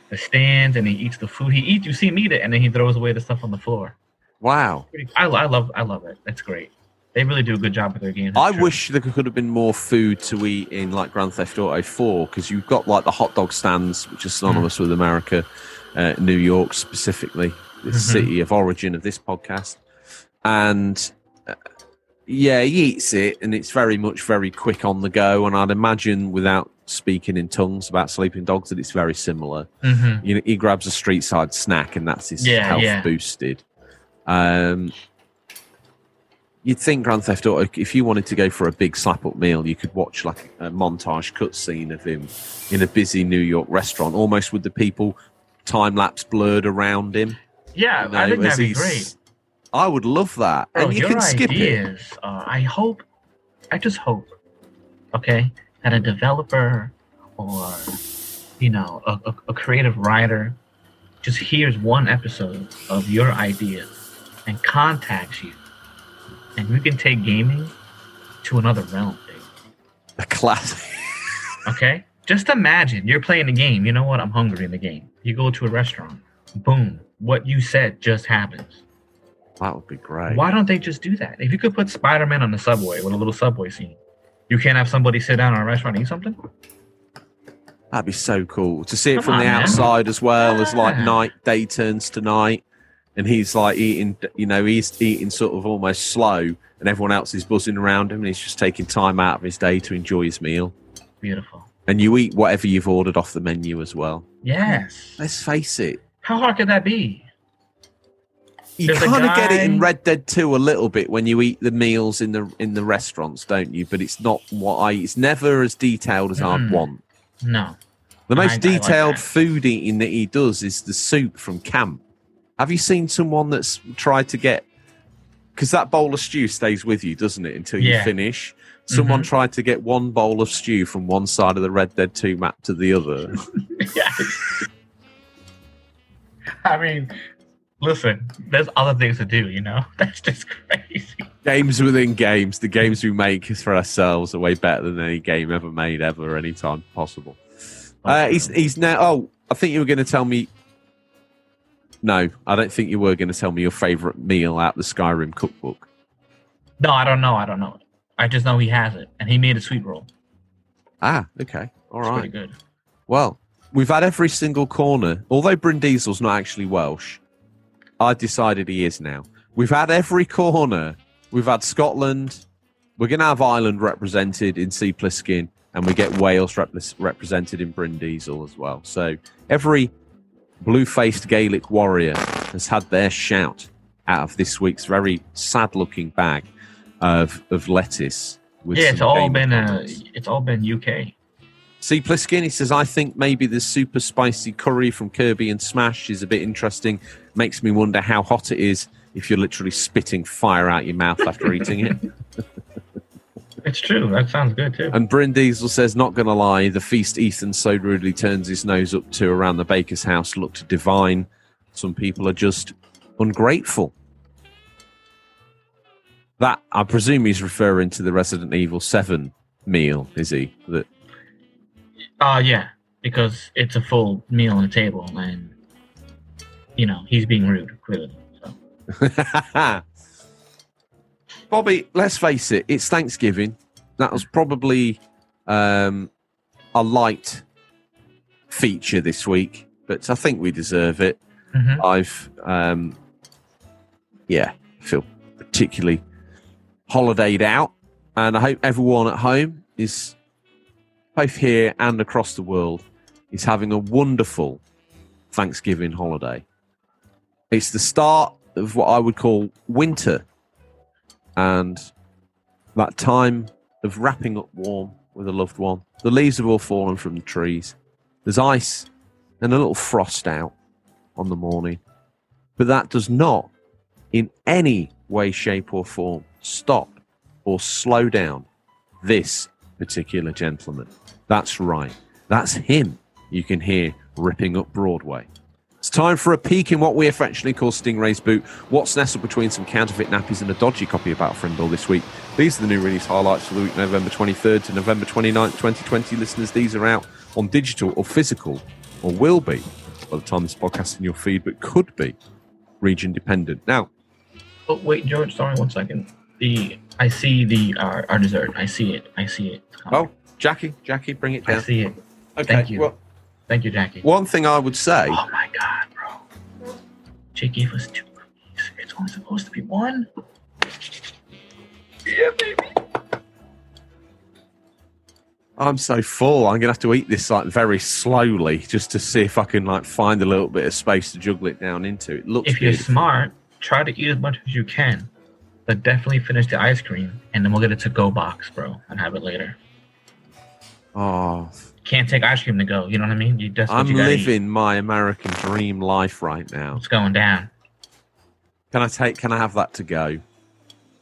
the stands and he eats the food. He eats. You see him eat it, and then he throws away the stuff on the floor. Wow. I, I love I love it. That's great. They really do a good job with their games. I true. wish there could have been more food to eat in like Grand Theft Auto 4 because you've got like the hot dog stands, which are synonymous with America, uh, New York specifically, the Mhm. city of origin of this podcast. And uh, yeah, he eats it and it's very much very quick on the go. And I'd imagine without speaking in tongues about sleeping dogs that it's very similar. Mhm. You know, he grabs a street side snack and that's his Yeah, health yeah. boosted. Um, you'd think Grand Theft Auto, if you wanted to go for a big slap up meal, you could watch like a montage cutscene of him in a busy New York restaurant, almost with the people time lapse blurred around him. Yeah, you know, I think that'd be great. I would love that, Bro, and you your can skip it. ideas, Uh, I hope, I just hope, okay, that a developer or you know a, a, a creative writer just hears one episode of your idea and contacts you, and we can take gaming to another realm, dude. A classic. Okay? Just imagine you're playing a game. You know what? I'm hungry in the game. You go to a restaurant. boom, what you said just happens. That would be great. Why don't they just do that? If you could put Spider Man on the subway with a little subway scene, you can't have somebody sit down in a restaurant and eat something? That'd be so cool to see it Come from on, the man. outside as well as like night, day turns to night, and he's like eating, you know, he's eating sort of almost slow, and everyone else is buzzing around him, and he's just taking time out of his day to enjoy his meal. Beautiful. And you eat whatever you've ordered off the menu as well. Yes. Let's face it, How hard could that be? you There's kind of get it in Red Dead 2 a little bit when you eat the meals in the in the restaurants, don't you? But it's not what I. It's never as detailed as I'd Mm. want. No. The I- most I like detailed food eating that he does is the soup from camp. Have you seen someone that's tried to get? Because that bowl of stew stays with you, doesn't it, until you Yeah. finish? Someone Mhm. tried to get one bowl of stew from one side of the Red Dead 2 map to the other. yes. I mean, listen, there's other things to do, you know? That's just crazy. games within games. The games we make for ourselves are way better than any game ever made, ever, anytime possible. Uh, he's he's now. Oh, I think you were going to tell me. No, I don't think you were going to tell me your favorite meal out the Skyrim cookbook. No, I don't know. I don't know. I just know he has it, and he made a sweet roll. Ah, okay, all It's right. pretty good. Well, we've had every single corner. Although Bryn Diesel's not actually Welsh, I decided he is now. We've had every corner. We've had Scotland. We're going to have Ireland represented in Sea Pliskin, and we get Wales rep- represented in Bryn Diesel as well. So every blue-faced Gaelic warrior has had their shout out of this week's very sad-looking bag of of lettuce. Yeah, it's all been uh, it's all been UK. See Pliskin, he says, I think maybe the super spicy curry from Kirby and Smash is a bit interesting. Makes me wonder how hot it is if you're literally spitting fire out your mouth after eating it. It's true. That sounds good too. And Bryn Diesel says, not going to lie, the feast Ethan so rudely turns his nose up to around the baker's house looked divine. Some people are just ungrateful. That, I presume he's referring to the Resident Evil 7 meal, is he? That Uh yeah, because it's a full meal on the table, and you know he's being rude, clearly. So Bobby, let's face it, it's Thanksgiving. That was probably um, a light feature this week, but I think we deserve it. Mhm. I've, um, yeah, feel particularly holidayed out, and I hope everyone at home is both here and across the world is having a wonderful Thanksgiving holiday. It's the start of what I would call winter, and that time of wrapping up warm with a loved one. The leaves have all fallen from the trees. There's ice and a little frost out on the morning. But that does not, in any way, shape, or form, stop or slow down this particular gentleman. That's right. That's him you can hear ripping up Broadway. It's time for a peek in what we affectionately call Stingray's boot. What's nestled between some counterfeit nappies and a dodgy copy of Battlefriend Bill this week? These are the new release highlights for the week November 23rd to November 29th, 2020. Listeners, these are out on digital or physical, or will be by the time this podcast is in your feed, but could be region dependent. Now, Oh wait, George. Sorry, one second. The I see the uh, our dessert. I see it. I see it. It's oh, Jackie, Jackie, bring it down. I see it. Okay, thank you. Well, Thank you, Jackie. one thing I would say. Oh my god, bro. Jake gave us two cookies. It's only supposed to be one. Yeah, baby. I'm so full. I'm gonna have to eat this like very slowly just to see if I can like find a little bit of space to juggle it down into. It looks If you're beautiful. smart, try to eat as much as you can, but definitely finish the ice cream, and then we'll get it to go box, bro, and have it later. Oh, Can't take ice cream to go. You know what I mean? You that's I'm you gotta eat. living my American dream life right now. It's going down. Can I take? Can I have that to go?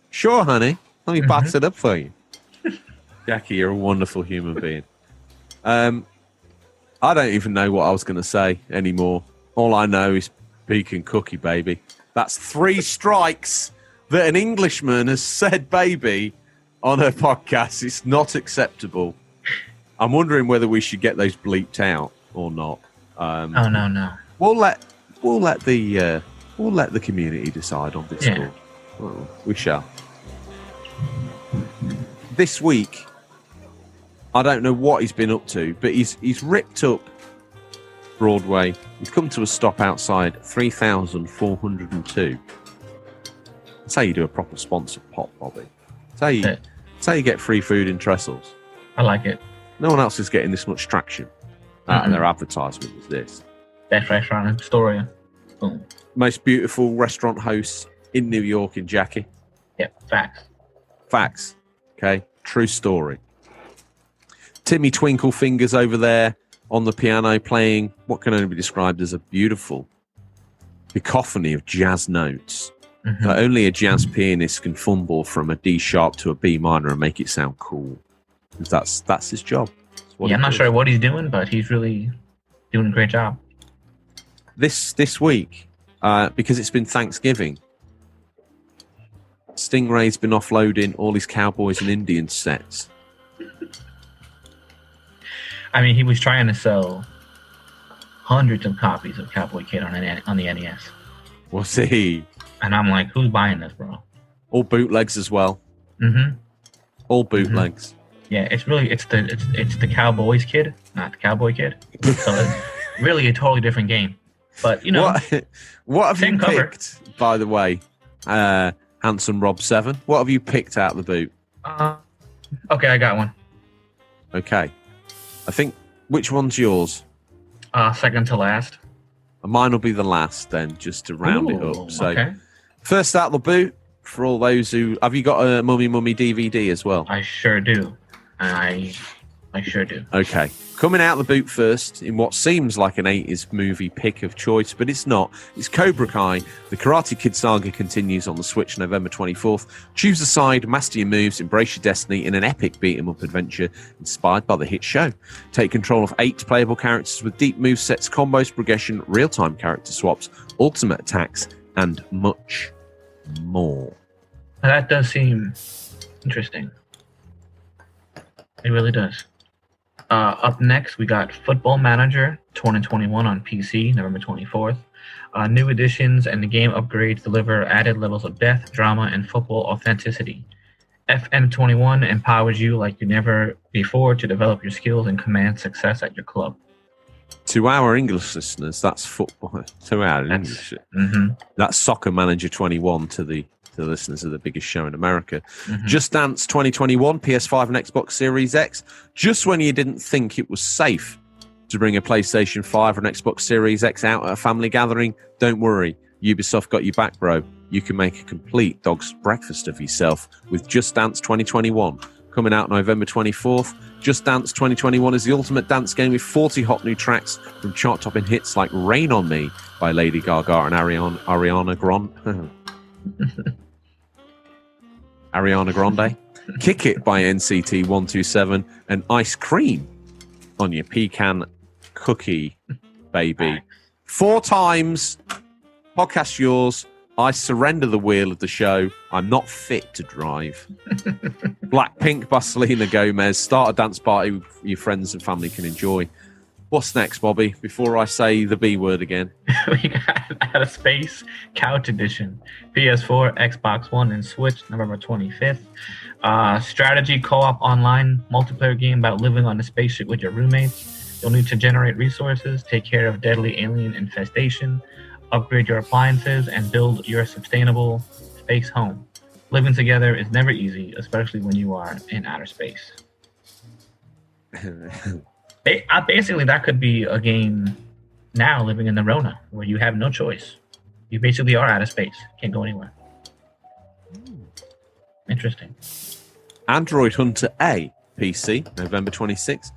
Sure, honey. Let me Mm-hmm. box it up for you. Jackie, you're a wonderful human being. Um, I don't even know what I was going to say anymore. All I know is pecan cookie, baby. That's three strikes that an Englishman has said, baby, on her podcast. It's not acceptable. I'm wondering whether we should get those bleeped out or not. Um, Oh no, no. We'll let we'll let the uh, we'll let the community decide on this. Yeah. Well, we shall. This week, I don't know what he's been up to, but he's he's ripped up Broadway. We've come to a stop outside three thousand four hundred and two. That's how you do a proper sponsored pop, Bobby. That's how you, Yeah. that's how you get free food in Trestles. I like it. No one else is getting this much traction out of Mhm. their advertisement as this. Best restaurant in Astoria. Boom. Most beautiful restaurant hosts in New York in Jackie. Yep. Facts. Facts. Okay. True story. Timmy Twinkle Fingers over there on the piano playing what can only be described as a beautiful cacophony of jazz notes Mhm. that only a jazz pianist can fumble from a D sharp to a B minor and make it sound cool. 'Cause That's that's his job. That's yeah, I'm not does. sure what he's doing, but he's really doing a great job. this this week uh, because it's been Thanksgiving. Stingray's been offloading all his cowboys and Indian sets. I mean, he was trying to sell hundreds of copies of Cowboy Kid on an, on the NES, We'll see. and I'm like, who's buying this, bro? All bootlegs as well. Mm-hmm. All bootlegs. Yeah, it's really it's the it's it's the Cowboys Kid, not the Cowboy Kid. So it's really a totally different game. But you know, what what have you cover. picked, by the way, uh, handsome Rob Seven? What have you picked out of the boot? uh, okay, I got one. Okay, I think which one's yours? Uh, second to last. Mine will be the last then, just to round it up. So okay. first out the boot for all those who have you got a Mummy Mummy DVD as well? I sure do. I I sure do. Okay. Coming out the boot first in what seems like an 80s movie pick of choice, but it's not. It's Cobra Kai. The Karate Kid saga continues on the Switch November 24th. Choose a side, master your moves, embrace your destiny in an epic beat 'em up adventure inspired by the hit show. Take control of eight playable characters with deep move sets, combos, progression, real time character swaps, ultimate attacks, and much more. That does seem interesting. It really does. Uh, up next, we got Football Manager 2021 on PC, November 24th. Uh, new additions and the game upgrades deliver added levels of depth, drama, and football authenticity. FM21 empowers you like you never before to develop your skills and command success at your club. To our English listeners, that's football. To our That's- English, hmm that's Soccer Manager 21 to the to the listeners of the biggest show in America. Mhm. Just Dance 2021, PS5 and Xbox Series X. Just when you didn't think it was safe to bring a PlayStation 5 and Xbox Series X out at a family gathering, don't worry. Ubisoft got your back, bro. You can make a complete dog's breakfast of yourself with Just Dance 2021. Coming out November 24th. Just Dance 2021 is the ultimate dance game with 40 hot new tracks from chart topping hits like Rain on Me by Lady Gaga and Ariana, Ariana Grande. Ariana Grande. Kick It by NCT 127 and Ice Cream on your pecan cookie, baby. Four times. Podcast yours. I surrender the wheel of the show. I'm not fit to drive. Blackpink by Selena Gomez. Start a dance party your friends and family can enjoy. What's next, Bobby? Before I say the B word again. we got Out of Space Couch Edition, PS4, Xbox One, and Switch, November 25th. Uh, strategy co-op online multiplayer game about living on a spaceship with your roommates. You'll need to generate resources, take care of deadly alien infestation, upgrade your appliances, and build your sustainable space home. Living together is never easy, especially when you are in outer space. Ba- basically, that could be a game now living in the Rona, where you have no choice. You basically are out of space, can't go anywhere. Interesting. Android Hunter A PC, November 26th.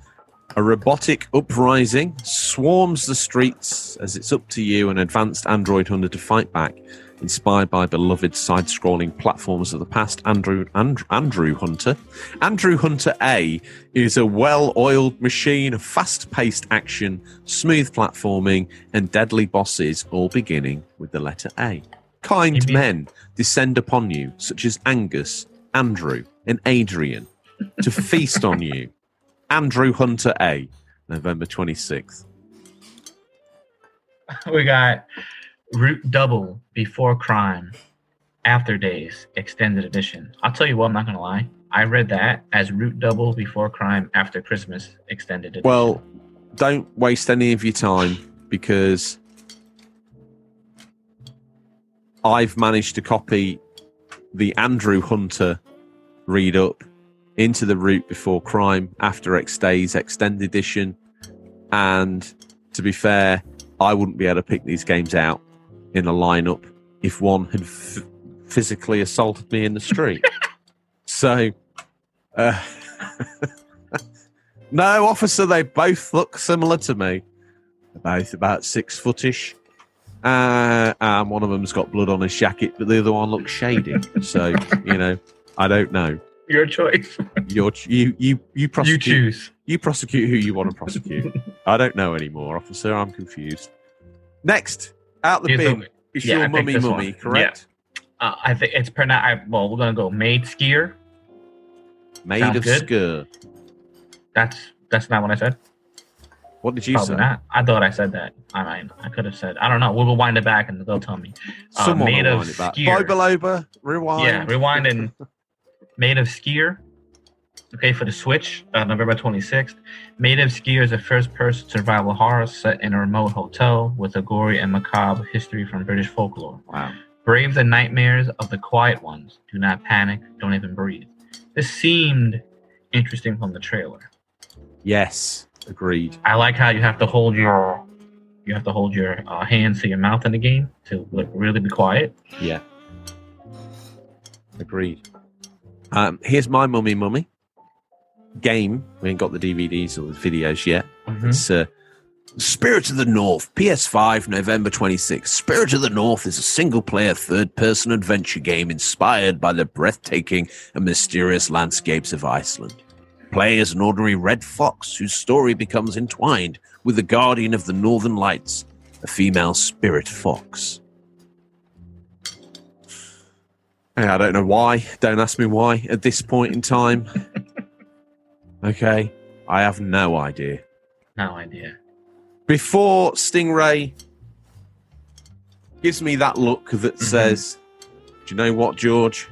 A robotic uprising swarms the streets as it's up to you, an advanced Android Hunter, to fight back. Inspired by beloved side scrolling platforms of the past, Andrew, and, Andrew Hunter. Andrew Hunter A is a well oiled machine of fast paced action, smooth platforming, and deadly bosses, all beginning with the letter A. Kind men descend upon you, such as Angus, Andrew, and Adrian, to feast on you. Andrew Hunter A, November 26th. We got Root Double Before Crime After Days Extended Edition. I'll tell you what, I'm not gonna lie. I read that as Root Double Before Crime After Christmas Extended Edition. Well, don't waste any of your time because I've managed to copy the Andrew Hunter read up into the Root before crime after X Days extended edition. And to be fair, I wouldn't be able to pick these games out in a lineup if one had f- physically assaulted me in the street. so, uh, no, officer, they both look similar to me. They're both about six footish. Uh, and one of them's got blood on his jacket, but the other one looks shady. so, you know, I don't know. Your choice. You're, you, you, you You choose. You prosecute who you want to prosecute. I don't know anymore, officer. I'm confused. Next, out the bin the- is yeah, your mummy mummy, correct? Uh, I think it's pronounced. Well, we're gonna go maid skier. Made Sounds of good. skur. That's that's not what I said. What did you Probably say? not. I thought I said that. I mean, I could have said. I don't know. We'll wind it back and they'll tell me. Uh, Someone made of wind it back. skier. Boba rewind. Yeah, rewind and made of skier. Okay, for the Switch, uh, November 26th. Made of Skier is a first-person survival horror set in a remote hotel with a gory and macabre history from British folklore. Wow. Brave the nightmares of the quiet ones. Do not panic. Don't even breathe. This seemed interesting from the trailer. Yes, agreed. I like how you have to hold your you have to hold your uh, hands to your mouth in the game to like, really be quiet. Yeah. Agreed. Um, here's my mummy mummy. Game. We ain't got the DVDs or the videos yet. It's uh, Spirit of the North, PS5, November 26th. Spirit of the North is a single player third person adventure game inspired by the breathtaking and mysterious landscapes of Iceland. Play as an ordinary red fox whose story becomes entwined with the guardian of the Northern Lights, a female spirit fox. Yeah, I don't know why. Don't ask me why at this point in time. okay, I have no idea. No idea. Before Stingray gives me that look that Mhm. says, Do you know what, George?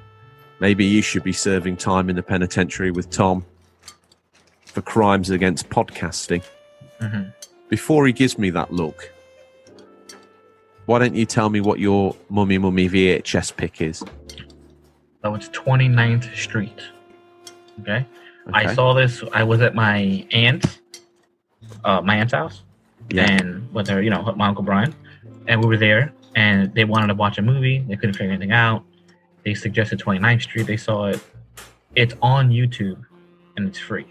Maybe you should be serving time in the penitentiary with Tom for crimes against podcasting. hmm Before he gives me that look, why don't you tell me what your Mummy Mummy VHS pick is? So it's 29th Street. Okay? I saw this. I was at my aunt's, uh, my aunt's house, Yeah. and with her, you know, my uncle Brian, and we were there, and they wanted to watch a movie. They couldn't figure anything out. They suggested 29th Street. They saw it. It's on YouTube, and it's free.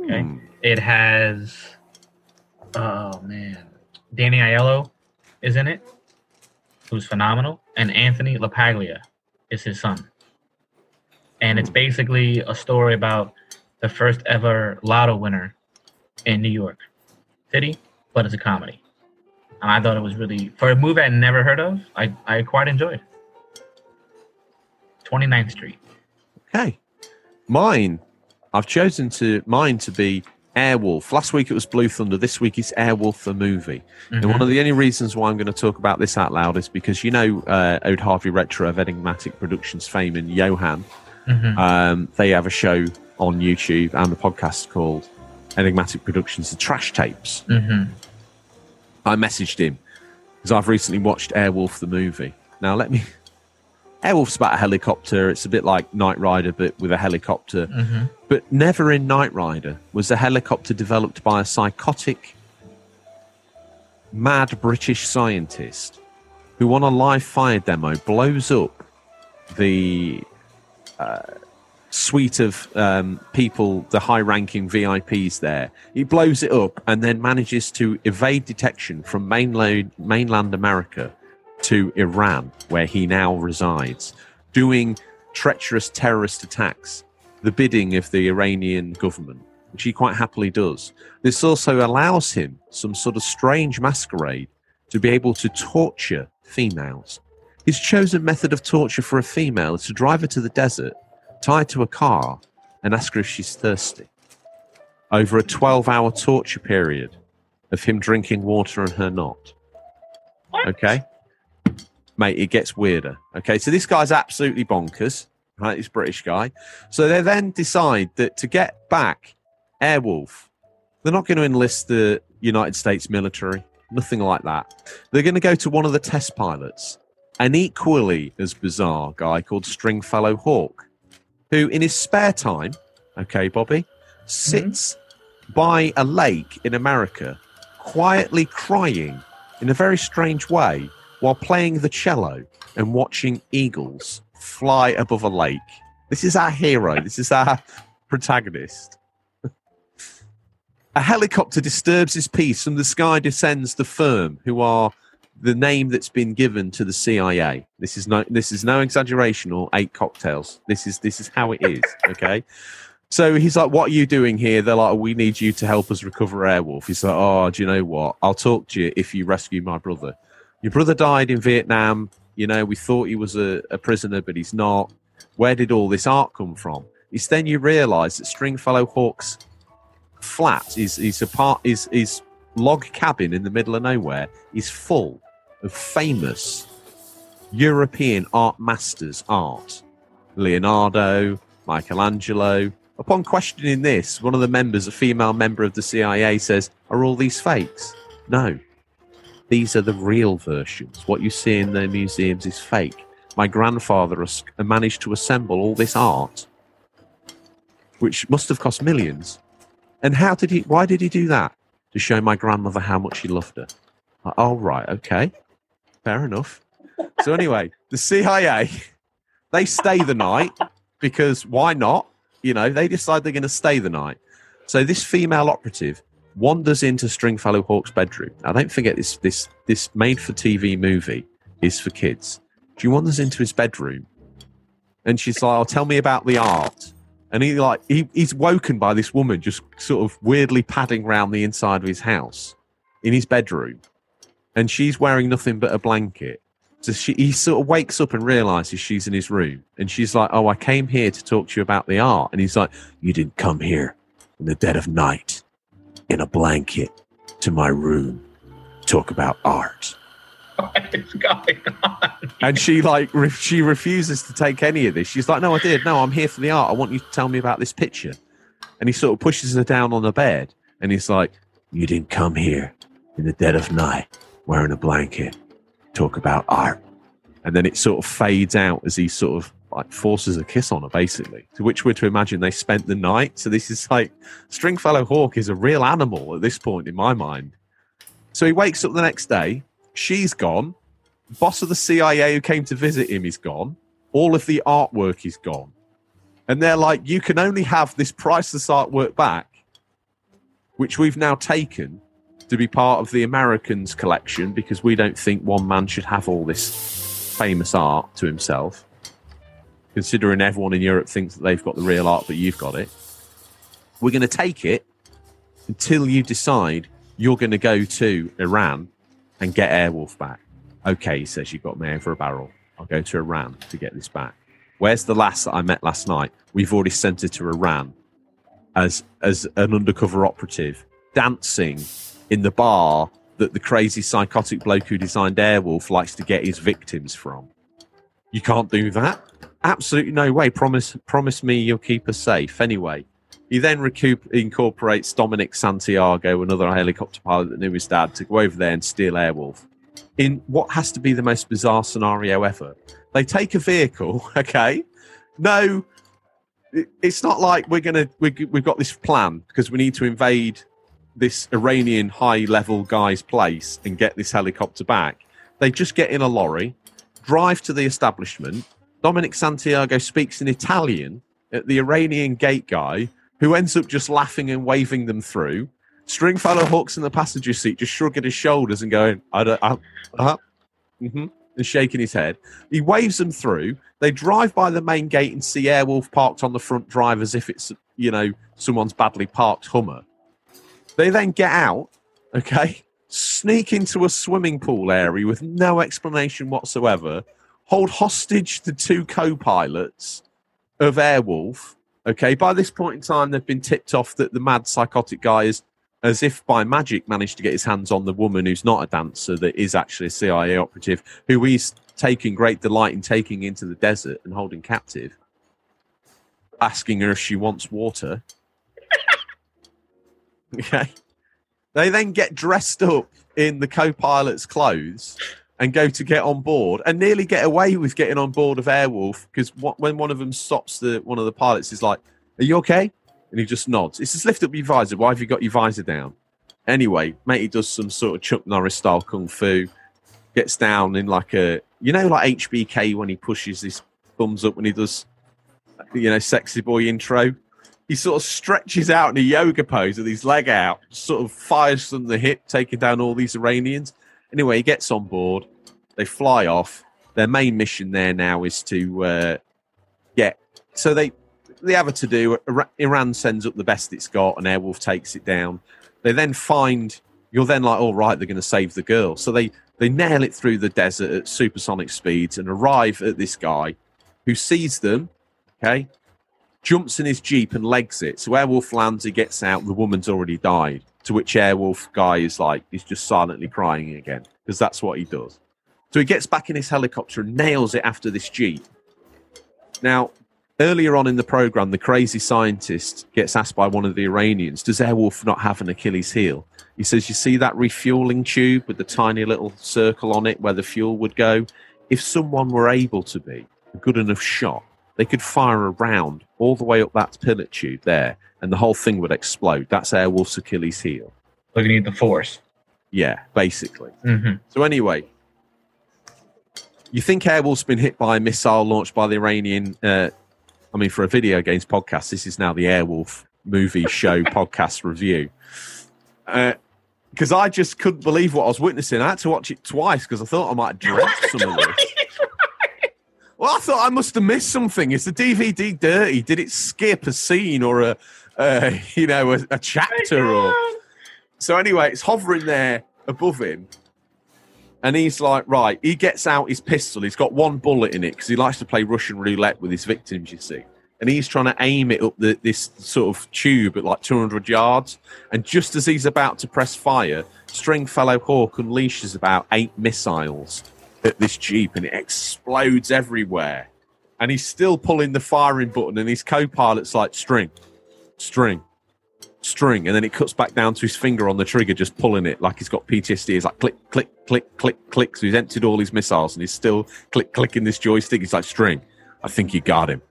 Okay. Hmm. It has, oh man, Danny Aiello is in it, who's phenomenal, and Anthony LaPaglia is his son. And it's Hmm. basically a story about the first ever lotto winner in New York City, but it's a comedy. And I thought it was really, for a movie I'd never heard of, I, I quite enjoyed. 29th Street. Okay. Mine, I've chosen to mine to be Airwolf. Last week it was Blue Thunder. This week it's Airwolf the movie. And one Mhm. of the only reasons why I'm going to talk about this out loud is because you know uh, Ode Harvey Retro of Enigmatic Productions fame and Johan. Mhm. Um, they have a show on YouTube and the podcast called Enigmatic Productions: The Trash Tapes. Mhm. I messaged him because I've recently watched Airwolf the movie. Now let me. Airwolf's about a helicopter. It's a bit like Knight Rider, but with a helicopter. Mhm. But never in Knight Rider was a helicopter developed by a psychotic, mad British scientist who, on a live fire demo, blows up the uh, suite of um, people, the high ranking VIPs there. He blows it up and then manages to evade detection from mainland, mainland America to Iran, where he now resides, doing treacherous terrorist attacks, the bidding of the Iranian government, which he quite happily does. This also allows him some sort of strange masquerade to be able to torture females. His chosen method of torture for a female is to drive her to the desert, tie her to a car, and ask her if she's thirsty. Over a 12 hour torture period of him drinking water and her not. Okay? mate, it gets weirder. Okay, so this guy's absolutely bonkers, right? This British guy. So they then decide that to get back Airwolf, they're not going to enlist the United States military, nothing like that. They're going to go to one of the test pilots, an equally as bizarre guy called Stringfellow Hawk, who in his spare time, okay, Bobby, sits mm-hmm. by a lake in America, quietly crying in a very strange way while playing the cello and watching eagles fly above a lake. This is our hero. This is our protagonist. a helicopter disturbs his peace. From the sky descends the firm, who are the name that's been given to the CIA. This is no this is no exaggeration or eight cocktails. This is this is how it is. Okay. So he's like, "What are you doing here?" They're like, "We need you to help us recover Airwolf." He's like, "Oh, do you know what? I'll talk to you if you rescue my brother. Your brother died in Vietnam. You know, we thought he was a, a prisoner, but he's not. Where did all this art come from?" It's then you realise that Stringfellow Hawke's flat is is a part is is log cabin in the middle of nowhere is full of famous European art masters' art. Leonardo, Michelangelo. Upon questioning this, one of the members, a female member of the CIA, says, Are all these fakes? No. These are the real versions. What you see in the museums is fake. My grandfather managed to assemble all this art, which must have cost millions. And how did he, why did he do that? To show my grandmother how much he loved her. Oh, right, okay. Fair enough. So, anyway, the CIA, they stay the night because why not? You know, they decide they're going to stay the night. So, this female operative wanders into Stringfellow Hawke's bedroom. Now, don't forget this, this, this made for TV movie is for kids. She wanders into his bedroom and she's like, oh, tell me about the art. And he like he, he's woken by this woman just sort of weirdly padding round the inside of his house in his bedroom and she's wearing nothing but a blanket. So she, he sort of wakes up and realizes she's in his room, and she's like, "Oh, I came here to talk to you about the art." And he's like, "You didn't come here in the dead of night in a blanket to my room to talk about art." What is going on? And she like re- she refuses to take any of this. She's like, "No, I did. No, I'm here for the art. I want you to tell me about this picture." And he sort of pushes her down on the bed, and he's like, "You didn't come here in the dead of night wearing a blanket, talk about art. And then it sort of fades out as he sort of like forces a kiss on her, basically. To which we're to imagine they spent the night. So this is like Stringfellow Hawke is a real animal at this point in my mind. So he wakes up the next day. She's gone. Boss of the CIA who came to visit him is gone. All of the artwork is gone. And they're like, you can only have this priceless artwork back, which we've now taken to be part of the Americans collection because we don't think one man should have all this famous art to himself. Considering everyone in Europe thinks that they've got the real art, but you've got it. We're going to take it until you decide you're going to go to Iran and get Airwolf back. Okay, he says, you've got me over a barrel. I'll go to Iran to get this back. Where's the lass that I met last night? We've already sent her to Iran as as an undercover operative, dancing in the bar that the crazy psychotic bloke who designed Airwolf likes to get his victims from. You can't do that. Absolutely no way. Promise, promise me you'll keep us safe. Anyway, he then recoup, incorporates Dominic Santiago, another helicopter pilot that knew his dad, to go over there and steal Airwolf. In what has to be the most bizarre scenario ever, they take a vehicle. Okay, no, it's not like we're gonna we, we've got this plan because we need to invade this Iranian high level guy's place and get this helicopter back. They just get in a lorry, drive to the establishment. Dominic Santiago speaks in Italian at the Iranian gate guy, who ends up just laughing and waving them through. Stringfellow Hawks in the passenger seat, just shrugging his shoulders and going, I don't, I, uh, mm-hmm, and shaking his head. He waves them through. They drive by the main gate and see Airwolf parked on the front drive as if it's, you know, someone's badly parked Hummer. They then get out, okay, sneak into a swimming pool area with no explanation whatsoever, hold hostage the two co pilots of Airwolf. Okay, by this point in time, they've been tipped off that the mad psychotic guy is, as if by magic, managed to get his hands on the woman who's not a dancer, that is actually a CIA operative, who he's taking great delight in taking into the desert and holding captive, asking her if she wants water. Okay. They then get dressed up in the co pilot's clothes and go to get on board and nearly get away with getting on board of Airwolf because when one of them stops the one of the pilots is like, Are you okay? And he just nods. It's just lift up your visor. Why have you got your visor down? Anyway, matey does some sort of Chuck Norris style kung fu, gets down in like a, you know, like HBK when he pushes his thumbs up when he does, you know, sexy boy intro. He sort of stretches out in a yoga pose with his leg out, sort of fires from the hip, taking down all these Iranians. Anyway, he gets on board. They fly off. Their main mission there now is to uh, get. So they they have a to do. Iran sends up the best it's got, and Airwolf takes it down. They then find you're then like, all right, they're going to save the girl. So they they nail it through the desert at supersonic speeds and arrive at this guy who sees them. Okay, jumps in his jeep and legs it. So Airwolf lands. He gets out. The woman's already died. To which Airwolf guy is like, he's just silently crying again because that's what he does. So he gets back in his helicopter and nails it after this jeep. Now, Earlier on in the program, the crazy scientist gets asked by one of the Iranians, Does Airwolf not have an Achilles heel? He says, You see that refueling tube with the tiny little circle on it where the fuel would go? If someone were able to be a good enough shot, they could fire a round all the way up that pilot tube there, and the whole thing would explode. That's Airwolf's Achilles heel. So you need the force. Yeah, basically. Mm-hmm. So, anyway, you think Airwolf's been hit by a missile launched by the Iranian uh, I mean, for a video games podcast, this is now the Airwolf movie show podcast review. Because uh, I just couldn't believe what I was witnessing. I had to watch it twice because I thought I might dread some of this. Well, I thought I must have missed something. Is the DVD dirty? Did it skip a scene or a, uh, you know, a, a chapter? Or so anyway, it's hovering there above him, and he's like, right, he gets out his pistol. He's got one bullet in it because he likes to play Russian roulette with his victims, you see. And he's trying to aim it up the, this sort of tube at like 200 yards. And just as he's about to press fire, Stringfellow Hawke unleashes about eight missiles at this Jeep and it explodes everywhere. And he's still pulling the firing button, and his co pilot's like, string, string, string, and then it cuts back down to his finger on the trigger, just pulling it like he's got PTSD. It's like click, click, click, click, click. So he's emptied all his missiles and he's still click, clicking this joystick. He's like, string, I think you got him.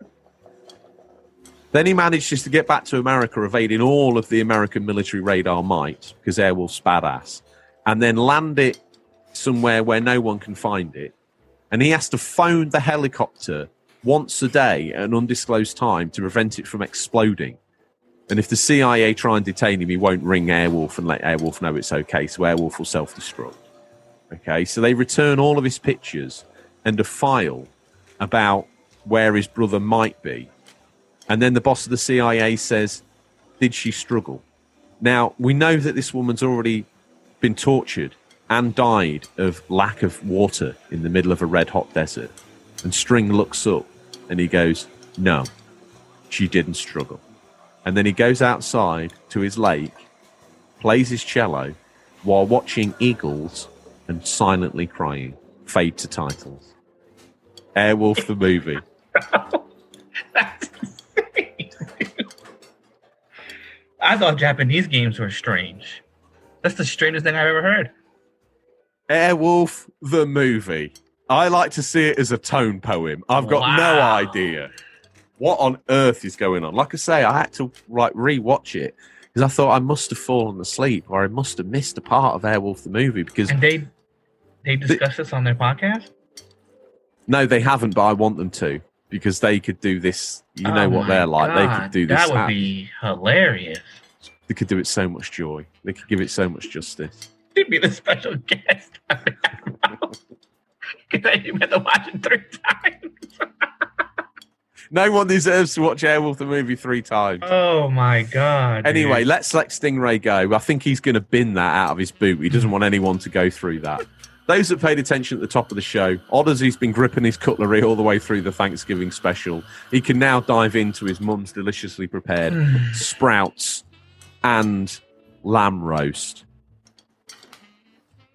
Then he manages to get back to America, evading all of the American military radar might, because Airwolf's badass, and then land it somewhere where no one can find it. And he has to phone the helicopter once a day at an undisclosed time to prevent it from exploding. And if the CIA try and detain him, he won't ring Airwolf and let Airwolf know it's okay. So Airwolf will self destruct. Okay, so they return all of his pictures and a file about where his brother might be. And then the boss of the CIA says, Did she struggle? Now, we know that this woman's already been tortured and died of lack of water in the middle of a red hot desert. And String looks up and he goes, No, she didn't struggle. And then he goes outside to his lake, plays his cello while watching eagles and silently crying. Fade to titles. Airwolf the movie. I thought Japanese games were strange. That's the strangest thing I've ever heard. Airwolf the movie. I like to see it as a tone poem. I've got wow. no idea what on earth is going on? Like I say, I had to like rewatch it because I thought I must have fallen asleep or I must have missed a part of Airwolf the movie because and they they discuss this on their podcast. No, they haven't, but I want them to because they could do this. You know oh what they're like. God, they could do this. That would be hilarious. They could do it so much joy. They could give it so much justice. They'd be the special guest. Because you had to watch it three times. no one deserves to watch Airwolf the movie three times. Oh my god! Anyway, dude. let's let Stingray go. I think he's going to bin that out of his boot. He doesn't want anyone to go through that. Those that paid attention at the top of the show, Odd as he's been gripping his cutlery all the way through the Thanksgiving special. He can now dive into his mum's deliciously prepared sprouts and lamb roast.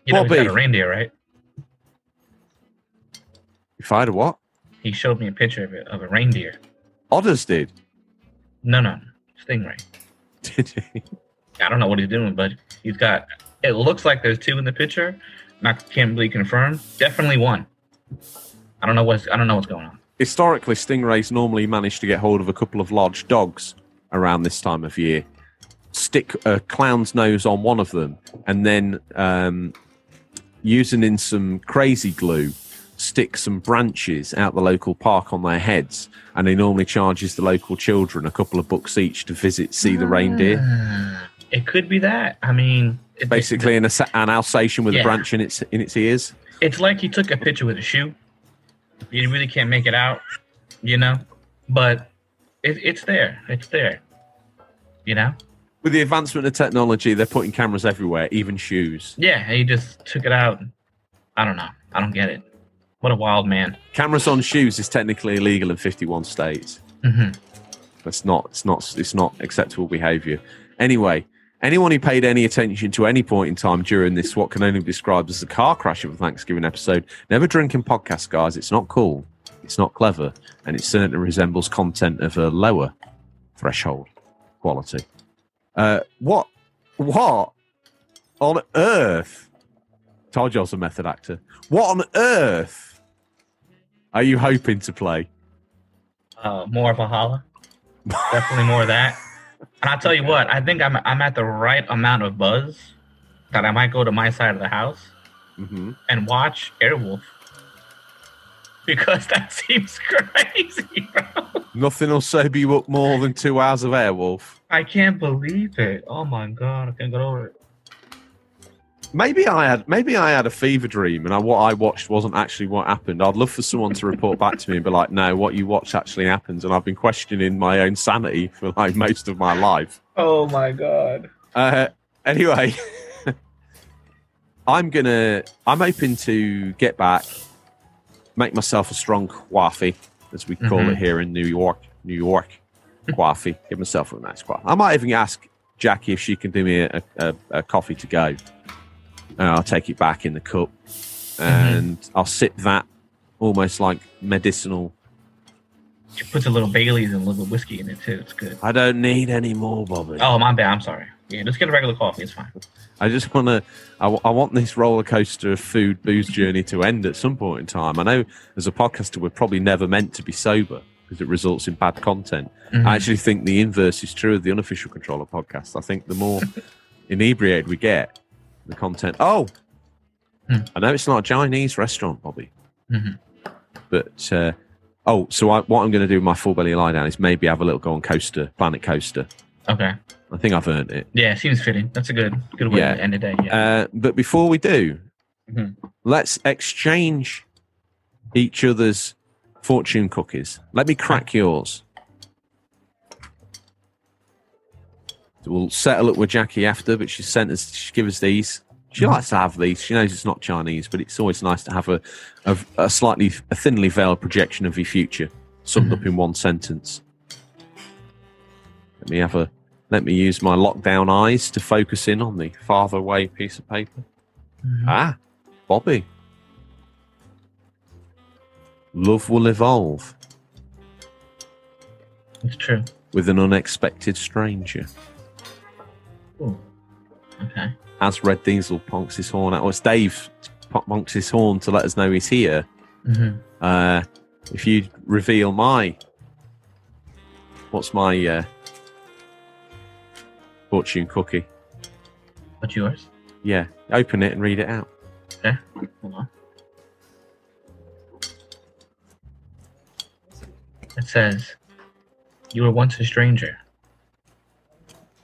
You know, Bobby, got a reindeer, right? You fired a what? He showed me a picture of it of a reindeer. Otters did. No, no, stingray. Did he? I don't know what he's doing, but he's got. It looks like there's two in the picture. Not can't really confirm. Definitely one. I don't know what's. I don't know what's going on. Historically, stingrays normally manage to get hold of a couple of large dogs around this time of year, stick a clown's nose on one of them, and then um, using in some crazy glue, stick some branches out the local park on their heads. And he normally charges the local children a couple of bucks each to visit, see the reindeer. Ah, It could be that. I mean, it- Basically, an, Alsa- an Alsatian with Yeah. a branch in its in its ears. it's like he took a picture with a shoe. You really can't make it out, you know, but it, it's there. It's there. You know. With the advancement of technology, they're putting cameras everywhere, even shoes. Yeah, he just took it out. I don't know. I don't get it. What a wild man. Cameras on shoes is technically illegal in 51 states. hmm That's not. It's not. It's not acceptable behaviour. Anyway, anyone who paid any attention to any point in time during this, what can only be described as a car crash of a Thanksgiving episode, never drinking podcast, guys. It's not cool. It's not clever, and it certainly resembles content of a lower threshold quality. Uh, what? What on earth? Told you I was a method actor. What on earth are you hoping to play? Uh, more of a holla. Definitely more of that. And I'll tell you what. I think I'm I'm at the right amount of buzz that I might go to my side of the house hmm and watch Airwolf because that seems crazy, bro. Nothing will sober you up more than two hours of Airwolf. I can't believe it. Oh my god, I can't get over it. Maybe I had maybe I had a fever dream, and I, what I watched wasn't actually what happened. I'd love for someone to report back to me and be like, "No, what you watch actually happens." And I've been questioning my own sanity for like most of my life. Oh my god. Uh, anyway, I'm gonna. I'm hoping to get back, make myself a strong coffee, as we call Mhm. it here in New York. New York coffee. Give myself a nice coffee. I might even ask Jackie if she can do me a, a, a coffee to go. And I'll take it back in the cup, mm-hmm. and I'll sip that almost like medicinal. It puts a little Bailey's and a little whiskey in it too. It's good. I don't need any more, Bobby. Oh my bad. I'm sorry. Yeah, just get a regular coffee. It's fine. I just want to. I, w- I want this roller coaster of food booze journey to end at some point in time. I know as a podcaster, we're probably never meant to be sober because it results in bad content. Mhm. I actually think the inverse is true of the unofficial controller podcast. I think the more inebriated we get, the content. Oh, Hmm. I know it's not a Chinese restaurant, Bobby, Mhm. but uh, oh, so I, what I'm going to do with my full belly lie down is maybe have a little go on coaster, Planet Coaster. Okay. I think I've earned it. Yeah, seems fitting. That's a good good way Yeah. to end the day. Yeah. Uh, but before we do, Mhm. let's exchange each other's fortune cookies. Let me crack yours. We'll settle it with Jackie after, but she sent us, she give us these. She Mhm. likes to have these. She knows it's not Chinese, but it's always nice to have a, a, a slightly, a thinly veiled projection of your future, summed up in one sentence. Let me have a, let me use my lockdown eyes to focus in on the farther away piece of paper. Mhm. Ah, Bobby. Love will evolve It's true. with an unexpected stranger. Ooh. Okay. As Red Diesel ponks his horn out, or it's Dave ponks his horn to let us know he's here. hmm Uh, if you reveal my, what's my uh, fortune cookie? What's yours? Yeah, open it and read it out. Okay. Hold on. It says, "You were once a stranger,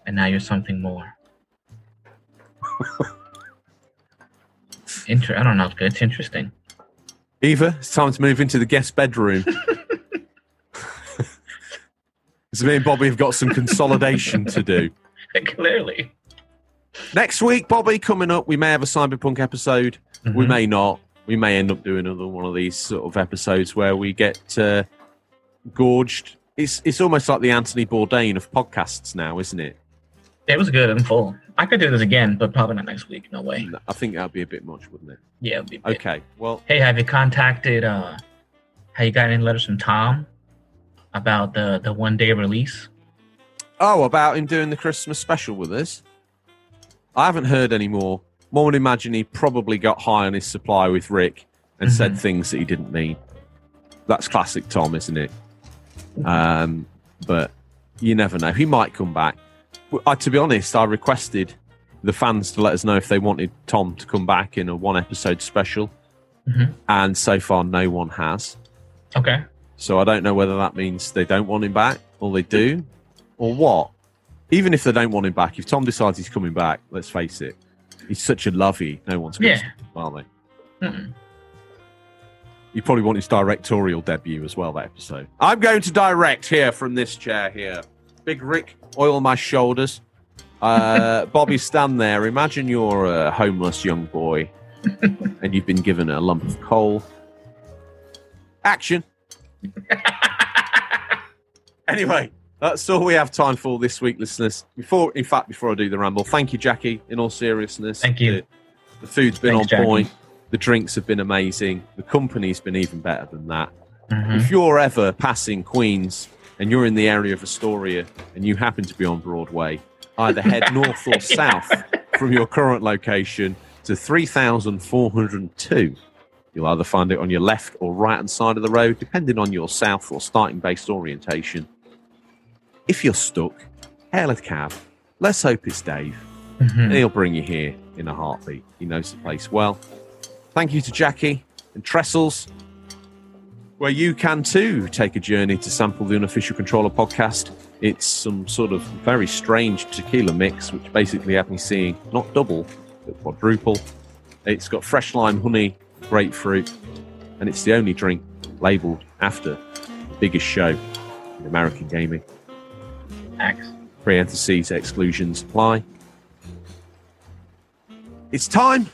and now you're something more." Inter- I don't know. It's interesting. Eva, it's time to move into the guest bedroom. so me and Bobby have got some consolidation to do. Clearly. Next week, Bobby, coming up, we may have a cyberpunk episode. We Mhm. may not. We may end up doing another one of these sort of episodes where we get uh, gorged. It's it's almost like the Anthony Bourdain of podcasts now, isn't it? It was good and full. I could do this again, but probably not next week. No way. I think that'd be a bit much, wouldn't it? Yeah. It'd be. Okay, well, Hey, have you contacted uh, Have you got any letters from Tom about the the one day release? Oh, about him doing the Christmas special with us? I haven't heard any more. One would imagine he probably got high on his supply with Rick and said Mhm. things that he didn't mean. That's classic Tom, isn't it? Um, but you never know. He might come back. I, to be honest, I requested the fans to let us know if they wanted Tom to come back in a one episode special, Mhm. and so far no one has. Okay. So I don't know whether that means they don't want him back or they do or what. Even if they don't want him back, if Tom decides he's coming back, let's face it, he's such a lovey. No one's going Yeah. to are they? Mm-mm. You probably want his directorial debut as well, that episode. I'm going to direct here from this chair here. Big Rick, oil my shoulders. Uh, Bobby, stand there. Imagine you're a homeless young boy and you've been given a lump of coal. Action. anyway, that's all we have time for this week, listeners. Before, in fact, before I do the ramble, thank you, Jackie. In all seriousness, Thank you. The, the food's been Thanks, on Jackie. point. The drinks have been amazing. The company's been even better than that. Mhm. If you're ever passing Queens and you're in the area of Astoria and you happen to be on Broadway, either head north or south from your current location to 3402. You'll either find it on your left or right hand side of the road, depending on your south or starting based orientation. If you're stuck, hail a cab. Let's hope it's Dave Mhm. and he'll bring you here in a heartbeat. He knows the place well. Thank you to Jackie and Trestles, where you can too take a journey to sample the unofficial controller podcast. It's some sort of very strange tequila mix, which basically had me seeing not double, but quadruple. It's got fresh lime, honey, grapefruit, and it's the only drink labeled after the biggest show in American gaming. Thanks. Parentheses, exclusions apply. It's time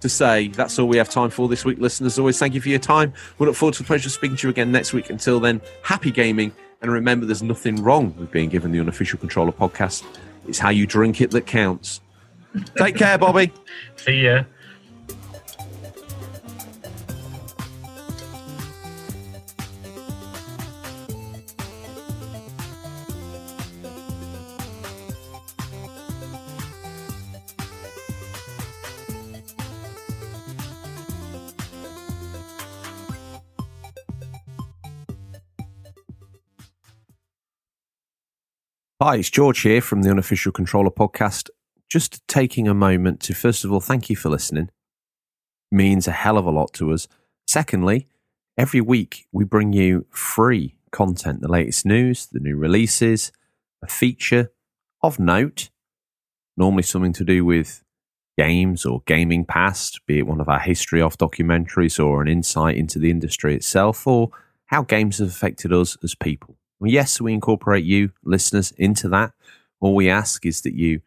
to say that's all we have time for this week, listeners. Always, thank you for your time. We look forward to the pleasure of speaking to you again next week. Until then, happy gaming. And remember, there's nothing wrong with being given the unofficial controller podcast. It's how you drink it that counts. Take care, Bobby. See ya. Hi, it's George here from the Unofficial Controller Podcast. Just taking a moment to, first of all, thank you for listening. Means a hell of a lot to us. Secondly, every week we bring you free content, the latest news, the new releases, a feature of note, normally something to do with games or gaming past, be it one of our history of documentaries or an insight into the industry itself or how games have affected us as people. Yes, we incorporate you, listeners, into that. All we ask is that you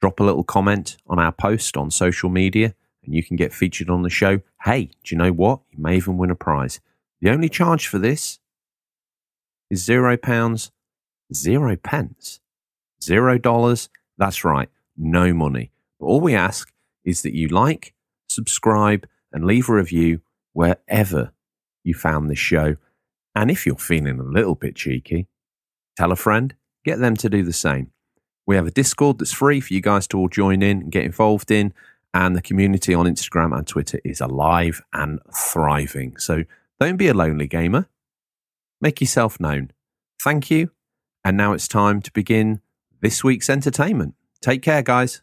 drop a little comment on our post on social media and you can get featured on the show. Hey, do you know what? You may even win a prize. The only charge for this is zero pounds, zero pence, zero dollars. That's right, no money. But all we ask is that you like, subscribe, and leave a review wherever you found this show. And if you're feeling a little bit cheeky, tell a friend, get them to do the same. We have a Discord that's free for you guys to all join in and get involved in. And the community on Instagram and Twitter is alive and thriving. So don't be a lonely gamer. Make yourself known. Thank you. And now it's time to begin this week's entertainment. Take care, guys.